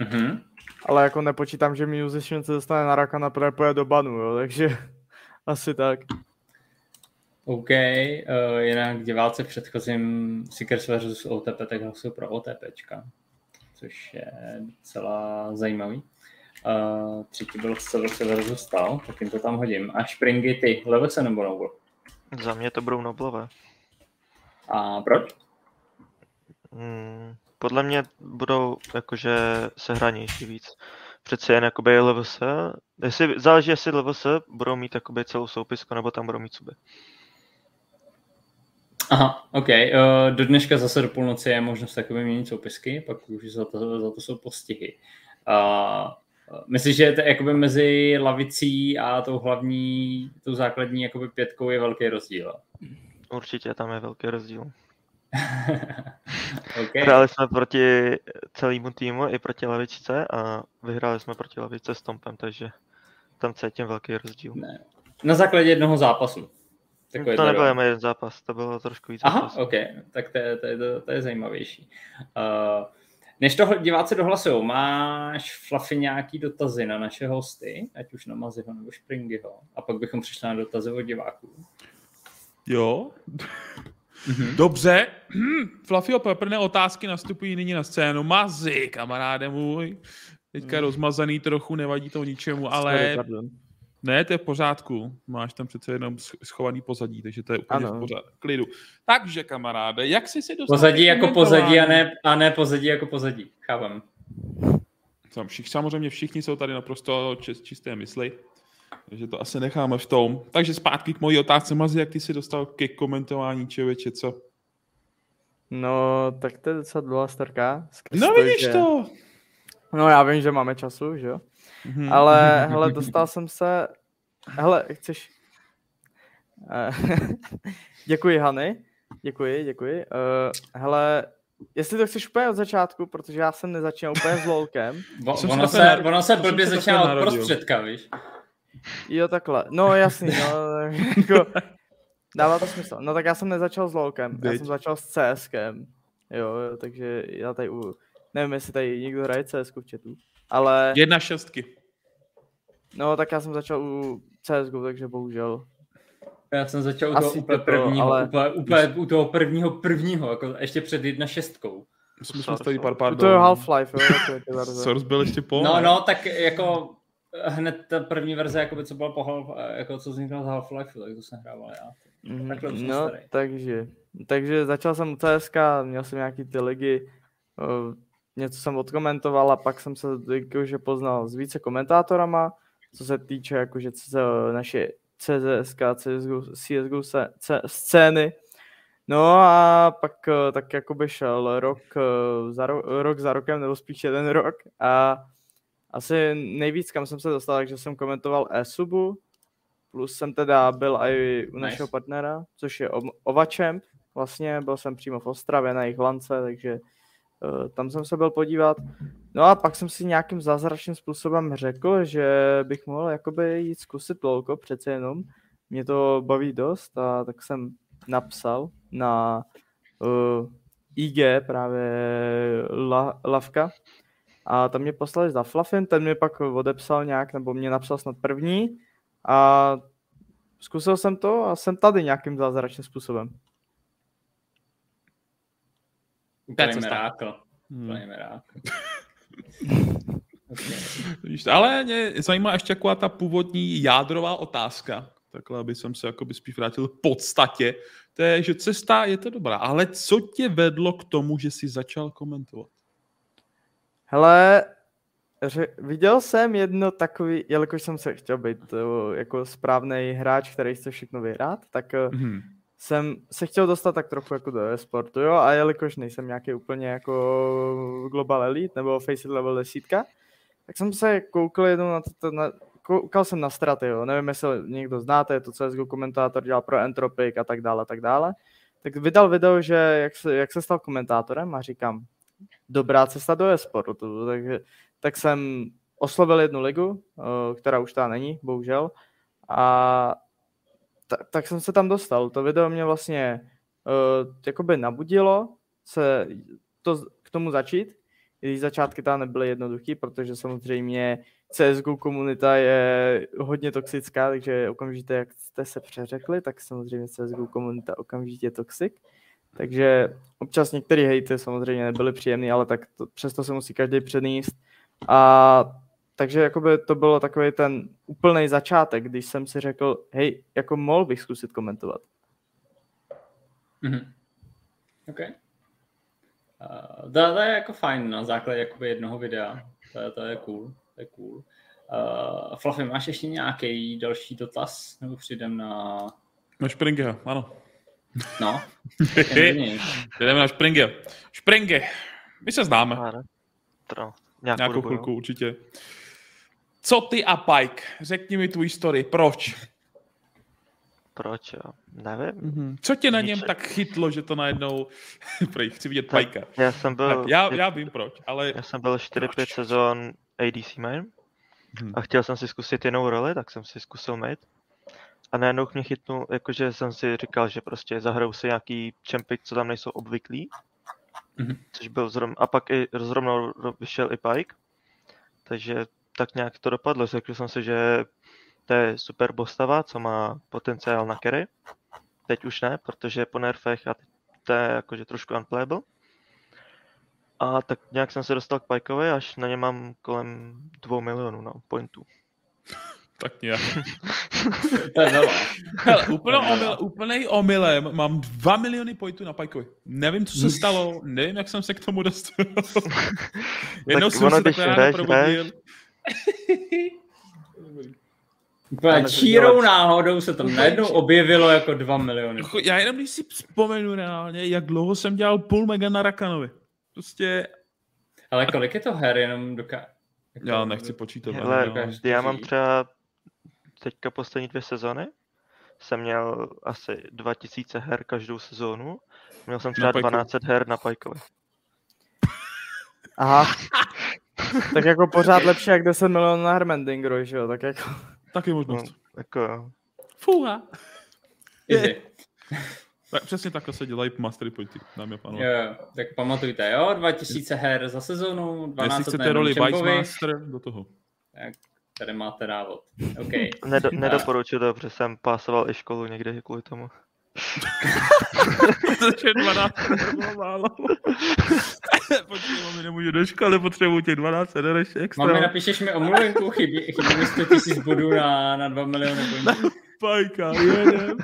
Uh-huh. Ale jako nepočítám, že Musician se dostane na Rakana, protože půjde do banu, jo, takže asi tak. OK, uh, jinak diváci v předchozím Seekers versus OTP, tak hlasují pro OTPčka, což je docela zajímavý. Uh, třetí byl CVC versus Stal, tak jim to tam hodím. A Springy ty, Levese nebo Noble? Za mě to budou noblové. A proč? Hmm, podle mě budou jakože sehranější víc. Přece jen jakoby LVS, jestli, záleží jestli LVS budou mít jakoby celou soupisku, nebo tam budou mít suby. Aha, OK. Uh, do dneška zase do půlnoci je možnost takové měnit soupisky, pak už za to, za to jsou postihy. Uh, Myslíš, že to jakoby mezi lavicí a tou hlavní, tou základní jakoby pětkou je velký rozdíl? Určitě tam je velký rozdíl. okay. Hráli jsme proti celému týmu i proti lavičce a vyhráli jsme proti lavičce s Tompem, takže tam cítím velký rozdíl. Ne. Na základě jednoho zápasu. Takový to nebyl jen jeden zápas, to bylo trošku víc Aha, zápasů. ok, tak to je, to je, to, to je zajímavější. Uh, než to diváci dohlasují, máš Fluffy nějaký dotazy na naše hosty, ať už na Maziho nebo Springyho, a pak bychom přišli na dotazy od diváků. Jo. Mm-hmm. Dobře. Fluffyho Pepperné otázky nastupují nyní na scénu. Mazy, kamaráde můj. Teďka mm. rozmazaný trochu, nevadí to ničemu, ale... Sorry, ne, to je v pořádku. Máš tam přece jenom schovaný pozadí, takže to je úplně ano. v pořádku. Klidu. Takže, kamaráde, jak jsi si dostal... Pozadí jako pozadí a ne, a ne pozadí jako pozadí. Chápem. Všichni, samozřejmě všichni jsou tady naprosto čist, čisté mysli. Takže to asi necháme v tom. Takže zpátky k mojí otázce, Mazi, jak ty jsi dostal ke komentování čeveče, co? No, tak to je docela dlouhá storka. No vidíš že... to! No já vím, že máme času, že jo? Mm-hmm. Ale hele, dostal jsem se, hele, chceš, děkuji Hany, děkuji, děkuji. Uh, hele, jestli to chceš úplně od začátku, protože já jsem nezačínal úplně s lolkem. ono, se, ono se blbě začíná od prostředka, víš? Jo, takhle. No jasný, no, jako, dává to smysl. No tak já jsem nezačal s lolkem, já jsem začal s CSkem. Jo, jo, takže já tady u... Nevím, jestli tady někdo hraje CS v chatu. Ale... Jedna šestky. No, tak já jsem začal u CSGO, takže bohužel. Já jsem začal u toho úplně prvního, ale... úplně, úplně, u toho prvního prvního, jako ještě před jedna šestkou. Jsme jsme tady pár, pár To je Half-Life, jo. Source byl ještě po. No, no, tak jako hned ta první verze, jakoby, co byla po Half, jako co vznikla z Half-Life, tak to jsem hrával já. Mm, no, starý. takže, takže začal jsem u CSK, měl jsem nějaký ty ligy, něco jsem odkomentoval a pak jsem se jakože poznal s více komentátorama, co se týče jakože naše CZSK, CSGO, CSGO scény. No a pak eh, tak jakoby šel rok eh, za, ro, rok za rokem, nebo spíš jeden rok a asi nejvíc, kam jsem se dostal, takže jsem komentoval e-subu, plus jsem teda byl i u našeho nice. partnera, což je Ovachamp, vlastně byl jsem přímo v Ostravě na jejich lance, takže Eh, tam jsem se byl podívat. No a pak jsem si nějakým zázračným způsobem řekl, že bych mohl jakoby jít zkusit lolko přece jenom. Mě to baví dost a tak jsem napsal na uh, eh, IG právě la, Lavka a tam mě poslali za Fluffin, ten mě pak odepsal nějak, nebo mě napsal snad první a zkusil jsem to a jsem tady nějakým zázračným způsobem. Úplně mirákl. Hmm. Úplně mirákl. okay. Ale mě zajímá ještě taková ta původní jádrová otázka, takhle, aby jsem se jakoby spíš vrátil v podstatě, to je, že cesta je to dobrá, ale co tě vedlo k tomu, že jsi začal komentovat? Hele, ře- viděl jsem jedno takový, jelikož jsem se chtěl být to, jako správný hráč, který chce všechno vyhrát, tak mm-hmm jsem se chtěl dostat tak trochu jako do e-sportu, jo, a jelikož nejsem nějaký úplně jako global elite nebo face level desítka, tak jsem se koukal jednou na to, na, koukal jsem na straty, jo, nevím, jestli někdo znáte, je to CSGO komentátor, dělal pro Entropic a tak dále, a tak dále, tak vydal video, že jak se, jak se stal komentátorem a říkám, dobrá cesta do e-sportu, takže tak jsem oslovil jednu ligu, která už ta není, bohužel, a tak, tak jsem se tam dostal. To video mě vlastně uh, jakoby nabudilo se to, k tomu začít, když začátky tam nebyly jednoduchý, protože samozřejmě CSGO komunita je hodně toxická, takže okamžitě, jak jste se přeřekli, tak samozřejmě CSGO komunita okamžitě toxic. Takže občas některé hejty samozřejmě nebyly příjemné, ale tak to, přesto se musí každý předníst. A takže jakoby to bylo takový ten úplný začátek, když jsem si řekl, hej, jako mohl bych zkusit komentovat. Mm-hmm. OK. Uh, to, to, je jako fajn na základě jakoby jednoho videa. To je, to je cool. To je cool. Uh, Fluffy, máš ještě nějaký další dotaz? Nebo přijdem na... Na Springer, ano. No. Jdeme na Springer. Springer. My se známe. Ano. Nějakou, Nějakou chvilku určitě. Co ty a Pike? Řekni mi tvůj story. Proč? Proč jo? Nevím. Mm-hmm. Co tě na něm Nic. tak chytlo, že to najednou... Prej, chci vidět Tak Pikea. Já jsem byl, já, já vím proč, ale já jsem byl 4-5 sezon ADC main Hm. a chtěl jsem si zkusit jinou roli, tak jsem si zkusil mid. A najednou mě chytnul, jakože jsem si říkal, že prostě zahraju si nějaký čempy, co tam nejsou obvyklí. Mhm. Což byl zrovna, a pak i zrovna ro- vyšel i Pike. Takže tak nějak to dopadlo. Řekl jsem si, že to je super postava, co má potenciál na carry. Teď už ne, protože po nerfech a to je jakože trošku unplayable. A tak nějak jsem se dostal k Pikeovi, až na ně mám kolem 2 milionů no, pointů. Tak nějak. To. Hele, úplně omyl, úplnej omylem mám 2 miliony pointů na Pajkovi. Nevím, co se stalo, nevím, jak jsem se k tomu dostal. Jednou jsem ono, se takhle ráno probudil. Úplně to čírou náhodou se tam najednou objevilo jako 2 miliony. Jako, Já jenom když si vzpomenu reálně, jak dlouho jsem dělal půl mega na Rakanovi. Prostě Ale kolik je to her jenom doká... jako- já nechci počítat. Hele, no. já mám třeba teďka poslední dvě sezony, jsem měl asi 2000 her každou sezónu. Měl jsem třeba Pajkovi. 12 her na Pajkovi. Aha. tak jako pořád lepší jak 10 milionů na Hermendingro, že jo, tak jako... Taky No, možnost. jako jo. Fuha. Easy. Tak přesně takhle se dělají mastery pointy, dámy a pánové. Jo, tak pamatujte, jo, 2000 her za sezónu, 12 Jestli na chcete roli čempovi, Vicemaster, do toho. tak tady máte návod. OK. Nedo, nedoporučuji to, protože jsem pásoval i školu někde kvůli tomu. Protože 12 bylo málo. Počkej, mami, nemůžu do školy, potřebuji těch 12 seder ještě extra. Mami, napíšeš mi omluvenku, chybí, chybí mi 100 000 bodů na, na 2 miliony pointů. Pajka, jedem.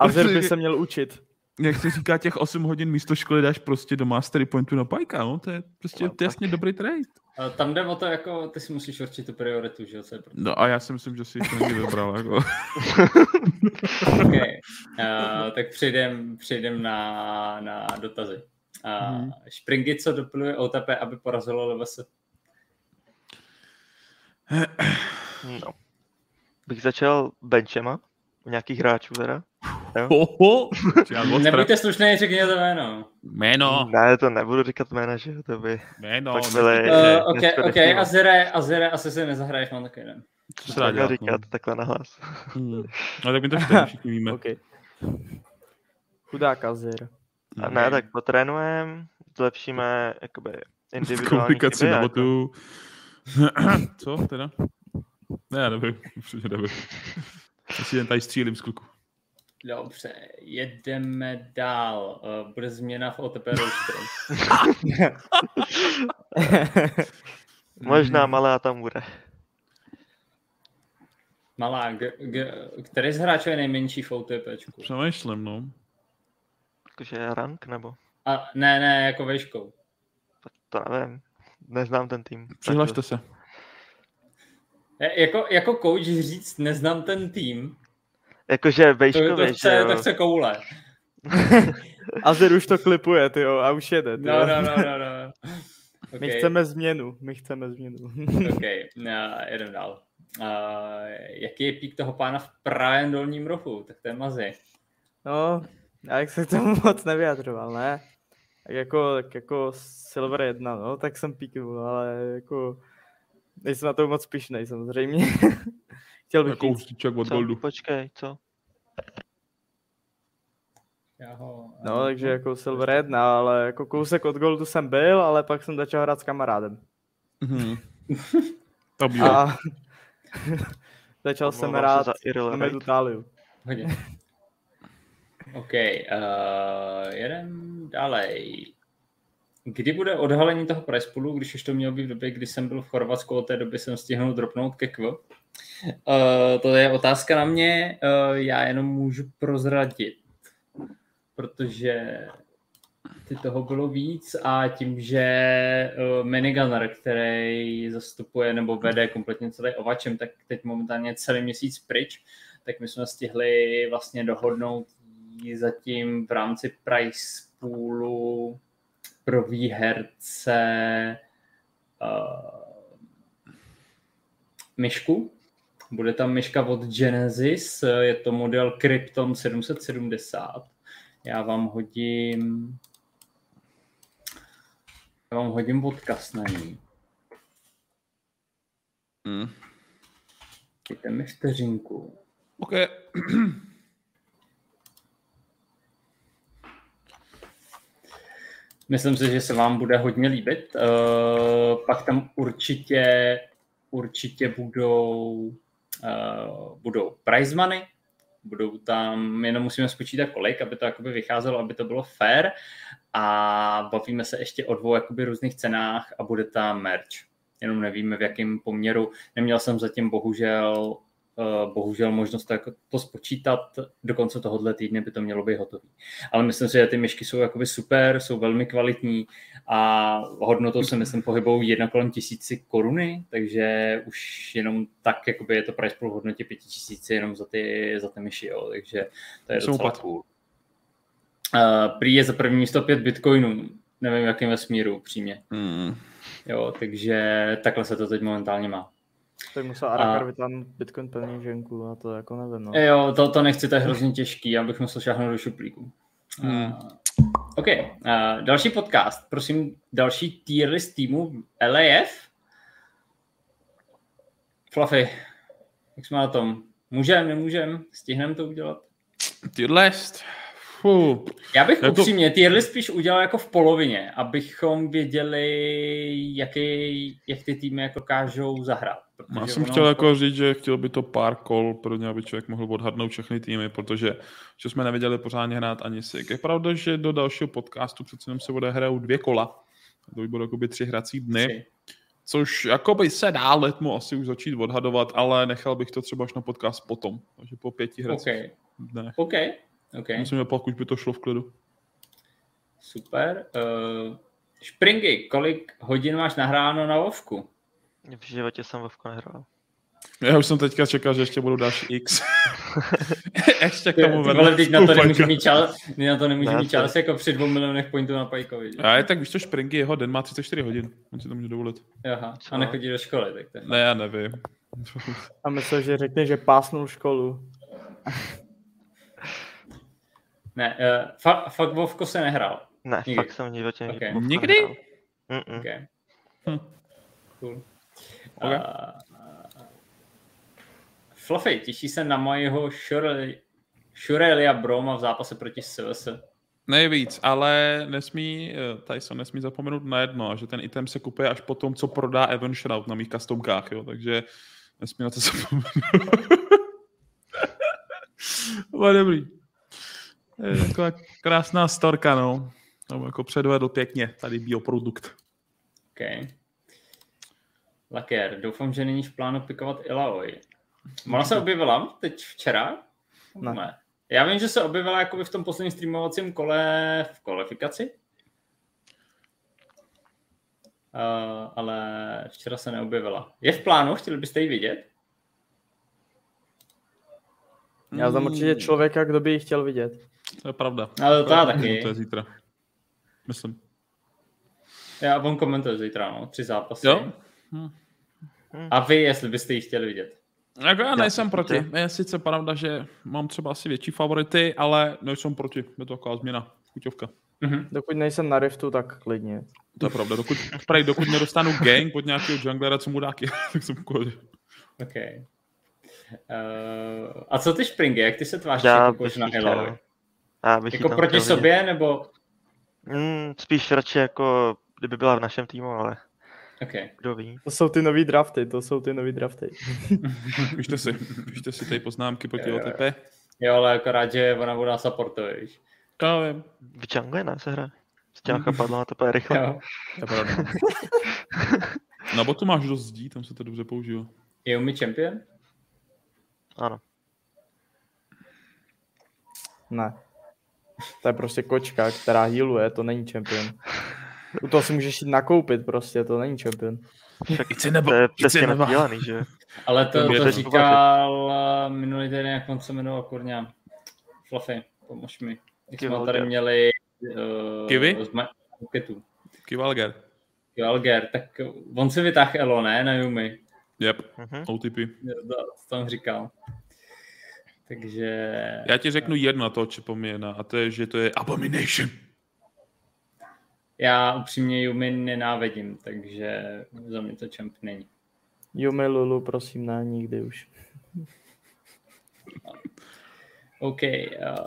A Zer by se měl učit. Jak se říká, těch 8 hodin místo školy dáš prostě do mastery pointu na Pajka, no, to je prostě No, to je jasně dobrý trade. A Tam jde o to, jako ty si musíš určit tu prioritu, že jo, co je pro No a já si myslím, že si to někdy vybral, jako. okay. uh, tak přejdem, přejdem na, na dotazy. Uh, Mhm. mm. Špringy, co doplňuje OTP, aby porazilo LVS? No. Bych začal benchema, u nějakých hráčů teda. Já moc Nebuďte slušný, řekněte jméno. Jméno, Ne, to nebudu říkat jména, že jo, to by... jméno. Pak byly- ne- Uh, ok, ok, nechtěl. Azere, Azere, asi se nezahraješ, mám taky jeden. Co se dá dělat, říkat no. takhle nahlas. Hmm. No tak my to čteme, všichni víme. OK. Chudák Azir. A ne, tak potrénujeme, zlepšíme jakoby individuální Komplikaci chyby. na jako- botu. Co teda? Ne, já nevím, nevím. Já si jen tady střílím z kluku. Dobře, jedeme dál. Uh, bude změna v OTP roster. Možná malá tam bude. Malá, g- g- který z hráčů je nejmenší v OTP? Přemýšlím, no. Jakože rank nebo? A ne, ne, jako vejškou. To nevím. Neznám ten tým. Přihlašte se. Je- Jako, jako coach říct, neznám ten tým, Jakože to, vejškově, to, že chce, jo. to chce koule. Azir už to klipuje, ty jo, a už jede, ty No, jo. no, no, no, no. My Okay. chceme změnu, my chceme změnu. OK, no, jedem dál. Uh, jaký je pík toho pána v pravém dolním rohu? Tak to je mazy. No, já jak se k tomu moc nevyjadřoval, ne? Tak jako, tak jako Silver 1, no, tak jsem píknul, ale jako nejsem na to moc pišnej samozřejmě. Chtěl bych Jako říct, ústíček od Co? Goldu. Počkej, co? Já ho, no, takže jako Silver 1, ale jako kousek od Goldu jsem byl, ale pak jsem začal hrát s kamarádem. Mhm. To. A začal jsem Omlouvám hrát za na irrelevant. Medu Taliu. Hodně. OK, uh, jedem dalej. Kdy bude odhalení toho price poolu, když už to mělo být v době, kdy jsem byl v Chorvatsku, od té doby jsem stihnul dropnout ke kvo? Uh, to je otázka na mě, uh, já jenom můžu prozradit, protože ty toho bylo víc a tím, že uh, Minigunner, který zastupuje nebo vede kompletně celý ovačem, tak teď momentálně celý měsíc pryč, tak my jsme stihli vlastně dohodnout zatím v rámci price poolu pro výherce uh, myšku. Bude tam myška od Genesis, je to model Krypton 770. Já vám hodím já vám hodím odkaz na ní. Mm. Dejte mi vteřinku. OK. Myslím si, že se vám bude hodně líbit. Uh, pak tam určitě, určitě budou, uh, budou prize money, budou tam, jenom musíme spočítat kolik, aby to jakoby vycházelo, aby to bylo fair a bavíme se ještě o dvou jakoby různých cenách a bude tam merch. Jenom nevíme v jakém poměru. Neměl jsem zatím bohužel Eh, bohužel možnost to, jako to spočítat do konce tohohle týdne by to mělo být hotový. Ale myslím si, že ty myšky jsou jakoby super, jsou velmi kvalitní a hodnotou se myslím pohybou jedna kolem tisíci koruny, takže už jenom tak jakoby je to price pool v hodnotě pěti tisíci jenom za ty, za ty myši, jo. takže to je jsou docela cool. Uh, prý je za první místo pět bitcoinů, nevím v jakém vesmíru přímě. Mm. Jo, takže takhle se to teď momentálně má. Tak musel Arakar a... vytáhnout Bitcoin peněženku a to jako nevím. No. Jo, to, to nechci, to je hrozně těžký, abych musel šáhnout do šuplíku. Hmm. Uh, OK, uh, další podcast, prosím, další tier list týmu LAF. Fluffy, jak jsme na tom? Můžeme, nemůžeme? Stihneme to udělat? Tier list? Fuh. Já bych jako... upřímně tier list spíš udělal jako v polovině, abychom věděli, jaký, jak ty týmy jako kážou zahrát. Já jsem chtěl jako říct, že chtěl by to pár kol, pro ně, aby člověk mohl odhadnout všechny týmy, protože že jsme neviděli pořádně hrát ani si. Je pravda, že do dalšího podcastu přece jenom se odehrajou dvě kola. To by budou jakoby tři hrací dny. Tři. Což jakoby se dá letmu asi už začít odhadovat, ale nechal bych to třeba až na podcast potom. Takže po pěti hracích okay. dnech. OK. Okay. Myslím, že pokud by to šlo v klidu. Super. Uh, Špringy, kolik hodin máš nahráno na Vovku? V životě jsem Vovku nehrál. Já už jsem teďka čekal, že ještě budou další X. ještě k tomu vedle. Teď na to nemůžu mít čas, na to nemůžu mít čas jako při dvou milionech pointů na Pajkovi. A je tak víš to, Springy, jeho den má 34 hodin. On si to může dovolit. Aha, a nechodí do školy. Tak to Ne, já nevím. a myslím, že řekne, že pásnul školu. Ne, uh, fa- fakt Vovko se nehrál. Ne, nikdy. fakt jsem v životě okay. Nikdy? Okay. Hm. Cool. Okay. Uh, Fluffy, těší se na mojeho Shurelia Broma v zápase proti SVS. Nejvíc, ale nesmí, eh, Tyson nesmí zapomenout na jedno, že ten item se kupuje až po tom, co prodá Evan Shroud na mých customkách, jo, takže nesmí na to zapomenout. Ale dobrý. Je taková krásná storka, no. Tam jako předvedl pěkně tady bioprodukt. OK. Laker, doufám, že není v plánu pikovat Ilaoi. Ona se objevila teď včera? Ne. ne. Já vím, že se objevila jakoby v tom posledním streamovacím kole v kvalifikaci. Uh, ale včera se neobjevila. Je v plánu? Chtěli byste ji vidět? Já znám určitě člověka, kdo by ji chtěl vidět. To je pravda. Ale to já taky. To je zítra. Myslím. Já on komentuje zítra, no. Tři zápasy. Jo? Hm. A vy, jestli byste ji chtěli vidět? Jako já nejsem já proti. Je sice pravda, že mám třeba asi větší favority, ale nejsem proti. Je to taková změna. Chuťovka. Mm-hmm. Dokud nejsem na riftu, tak klidně. To je pravda. Dokud, prej, dokud nedostanu gang pod nějakého junglera, co mu dá tak jsem v pohodě. OK. Uh, a co ty Springy, jak ty se tváříš jako na Elo? Jako proti sobě, vidět. nebo? Mm, spíš radši jako, kdyby byla v našem týmu, ale Okay. Kdo ví? To jsou ty nový drafty, to jsou ty nový drafty. píšte si, píšte si tady poznámky po type. Jo, ale akorát, že ona bude na supportu, víš. To vím. V jungle ne, se hra. Stěnka padla na to rychle. Jo. To pravda. Na botu máš dost zdí, tam se to dobře používá. Je mi champion? Ano. Ne. To je prostě kočka, která healuje, to není champion. U toho si můžeš jít nakoupit prostě, to není champion. Tak i nebo, to je přesně nebo. Dělaný, že? Ale to, to, to říkal eh, minulý týden, jak on se jmenoval, kurňa. Fluffy, pomož mi. Jak jsme tady měli uh, Kiwi? Kivalger. Kivalger, tak on si vytáhl Elo, ne, na Yumi. Yep, Mhm. OTP. To, to tam říkal. Takže... Já ti řeknu jedno to, co a to je, že to je Abomination. Já upřímně Yumi nenávidím, takže za mě to champ není. Yumi Lulu, prosím, ne, nikdy už. OK. Uh,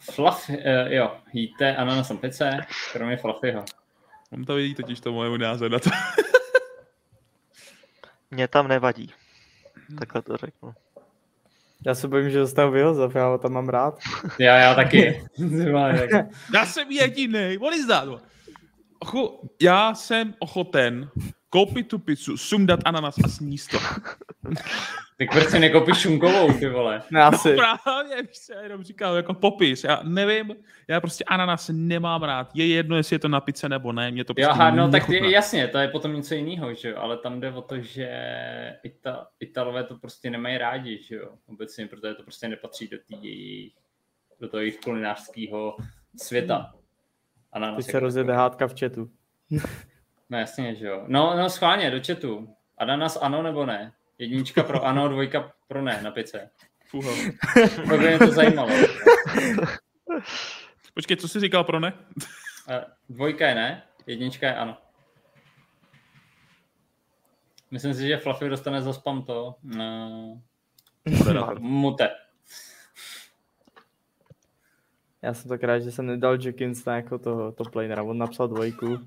Fluff, uh, jo, jíte ananas na pice, kromě Fluffyho. On to vidí totiž to moje názor na to. Mě tam nevadí. Takhle to řeknu. Já se bojím, že dostanu vyhozov, já ho tam mám rád. Já, já taky. Já jsem jediný. What is that? Ochu, já jsem ochoten koupit tu pizzu, sundat ananas a sníst to. Tak proč si nekopíš šunkovou, ty vole? Ne, asi. Právě, víš já jenom říkal jako popis. Já nevím, já prostě ananas nemám rád. Je jedno, jestli je to na pice nebo ne, mě to prostě aha, no tak je, jasně, to je potom něco jiného, že jo, ale tam jde o to, že Ita, Italové to prostě nemají rádi, že jo, obecně, protože to prostě nepatří do, tý jejich, do toho jejich kulinářského světa. A na Teď nás se jako rozjede hádka v chatu. No jasně, že jo. No, no schválně, do chatu. Ananas ano nebo ne? Jednička pro ano, dvojka pro ne na pice. Fuha. To by mě to zajímalo. Počkej, co jsi říkal pro ne? Dvojka je ne, jednička je ano. Myslím si, že Fluffy dostane za spam to. Uh, mute. Já jsem tak rád, že jsem nedal Jackinsa jako toho top lanera, on napsal dvojku.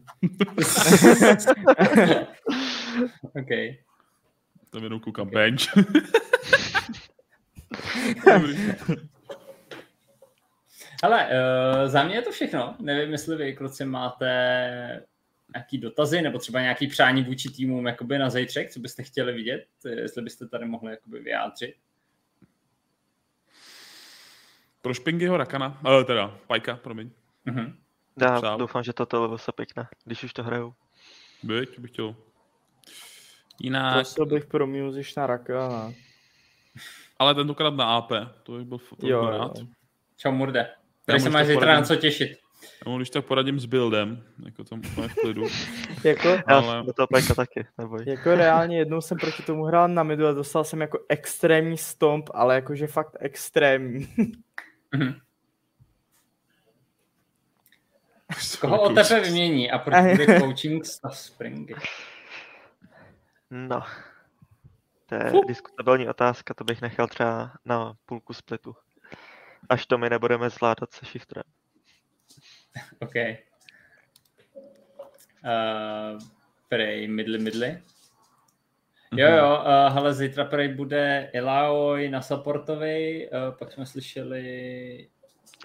OK. Tam jenom koukám bench. Hele, uh, za mě je to všechno. Nevím, jestli vy, kluci, máte nějaký dotazy nebo třeba nějaký přání vůči týmům jakoby na zejtřek, co byste chtěli vidět, jestli byste tady mohli jakoby vyjádřit. Pro Špingyho Rakana, ale teda Pajka, promiň. Mhm. Já Přál. doufám, že toto level se pěkne, když už to hrajou. Byť, bych chtěl. Jinak, Prosil bych pro Music na Rakana. ale tentokrát na AP, to bych byl, to bych Jo, byl jo. rád. Čau, Murde. Já Tady se máš zítra na co těšit. Já mu když tak poradím s buildem, jako tam úplně v klidu. Jako, Já Ale- do toho pajka taky, neboj. jako reálně jednou jsem proti tomu hrál na midu a dostal jsem jako extrémní stomp, ale jakože fakt extrémní. Koho o tebe vymění a proč bude coaching stav Springy? No. To je Fuh. diskutabilní otázka, to bych nechal třeba na půlku splitu. Až to my nebudeme zvládat se shifterem. OK. Uh, prej, midly, midly. Jo, jo, uh, hele, zítra prej bude Ilaoi na supportovi, uh, pak jsme slyšeli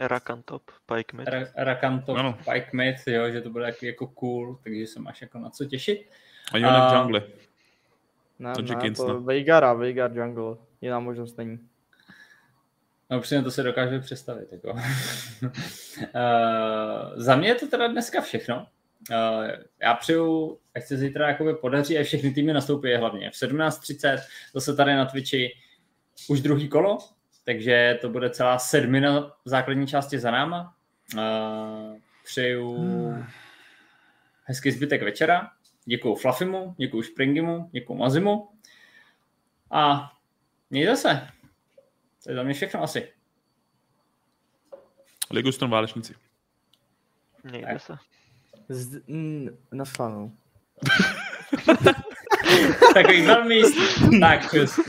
Rakan top, pike mid. Ra- Rakanto Ano. Pike Mid, jo, že to bude jako, jako cool, takže se máš jako na co těšit. A Jonek A- Jungle. Ne, To ne, Jenkins, to no. Veigara, Veigar Jungle. Jiná možnost není. No upřímně to se dokážu představit. Jako. uh, za mě je to teda dneska všechno. Uh, já přeju, ať se zítra jakoby podaří a všechny týmy nastoupí hlavně. V 17.30 zase tady na Twitchi už druhý kolo, takže to bude celá sedmina v základní části za náma. Uh, přeju hezký zbytek večera. Děkuju Fluffimu, děkuju Springimu, děkuju Mazimu. A mějte se. To je za mě všechno asi. Ligustron válečníci. Mějte se. Z, mm, naschledanou. Takový velmi jistý. Tak, čus.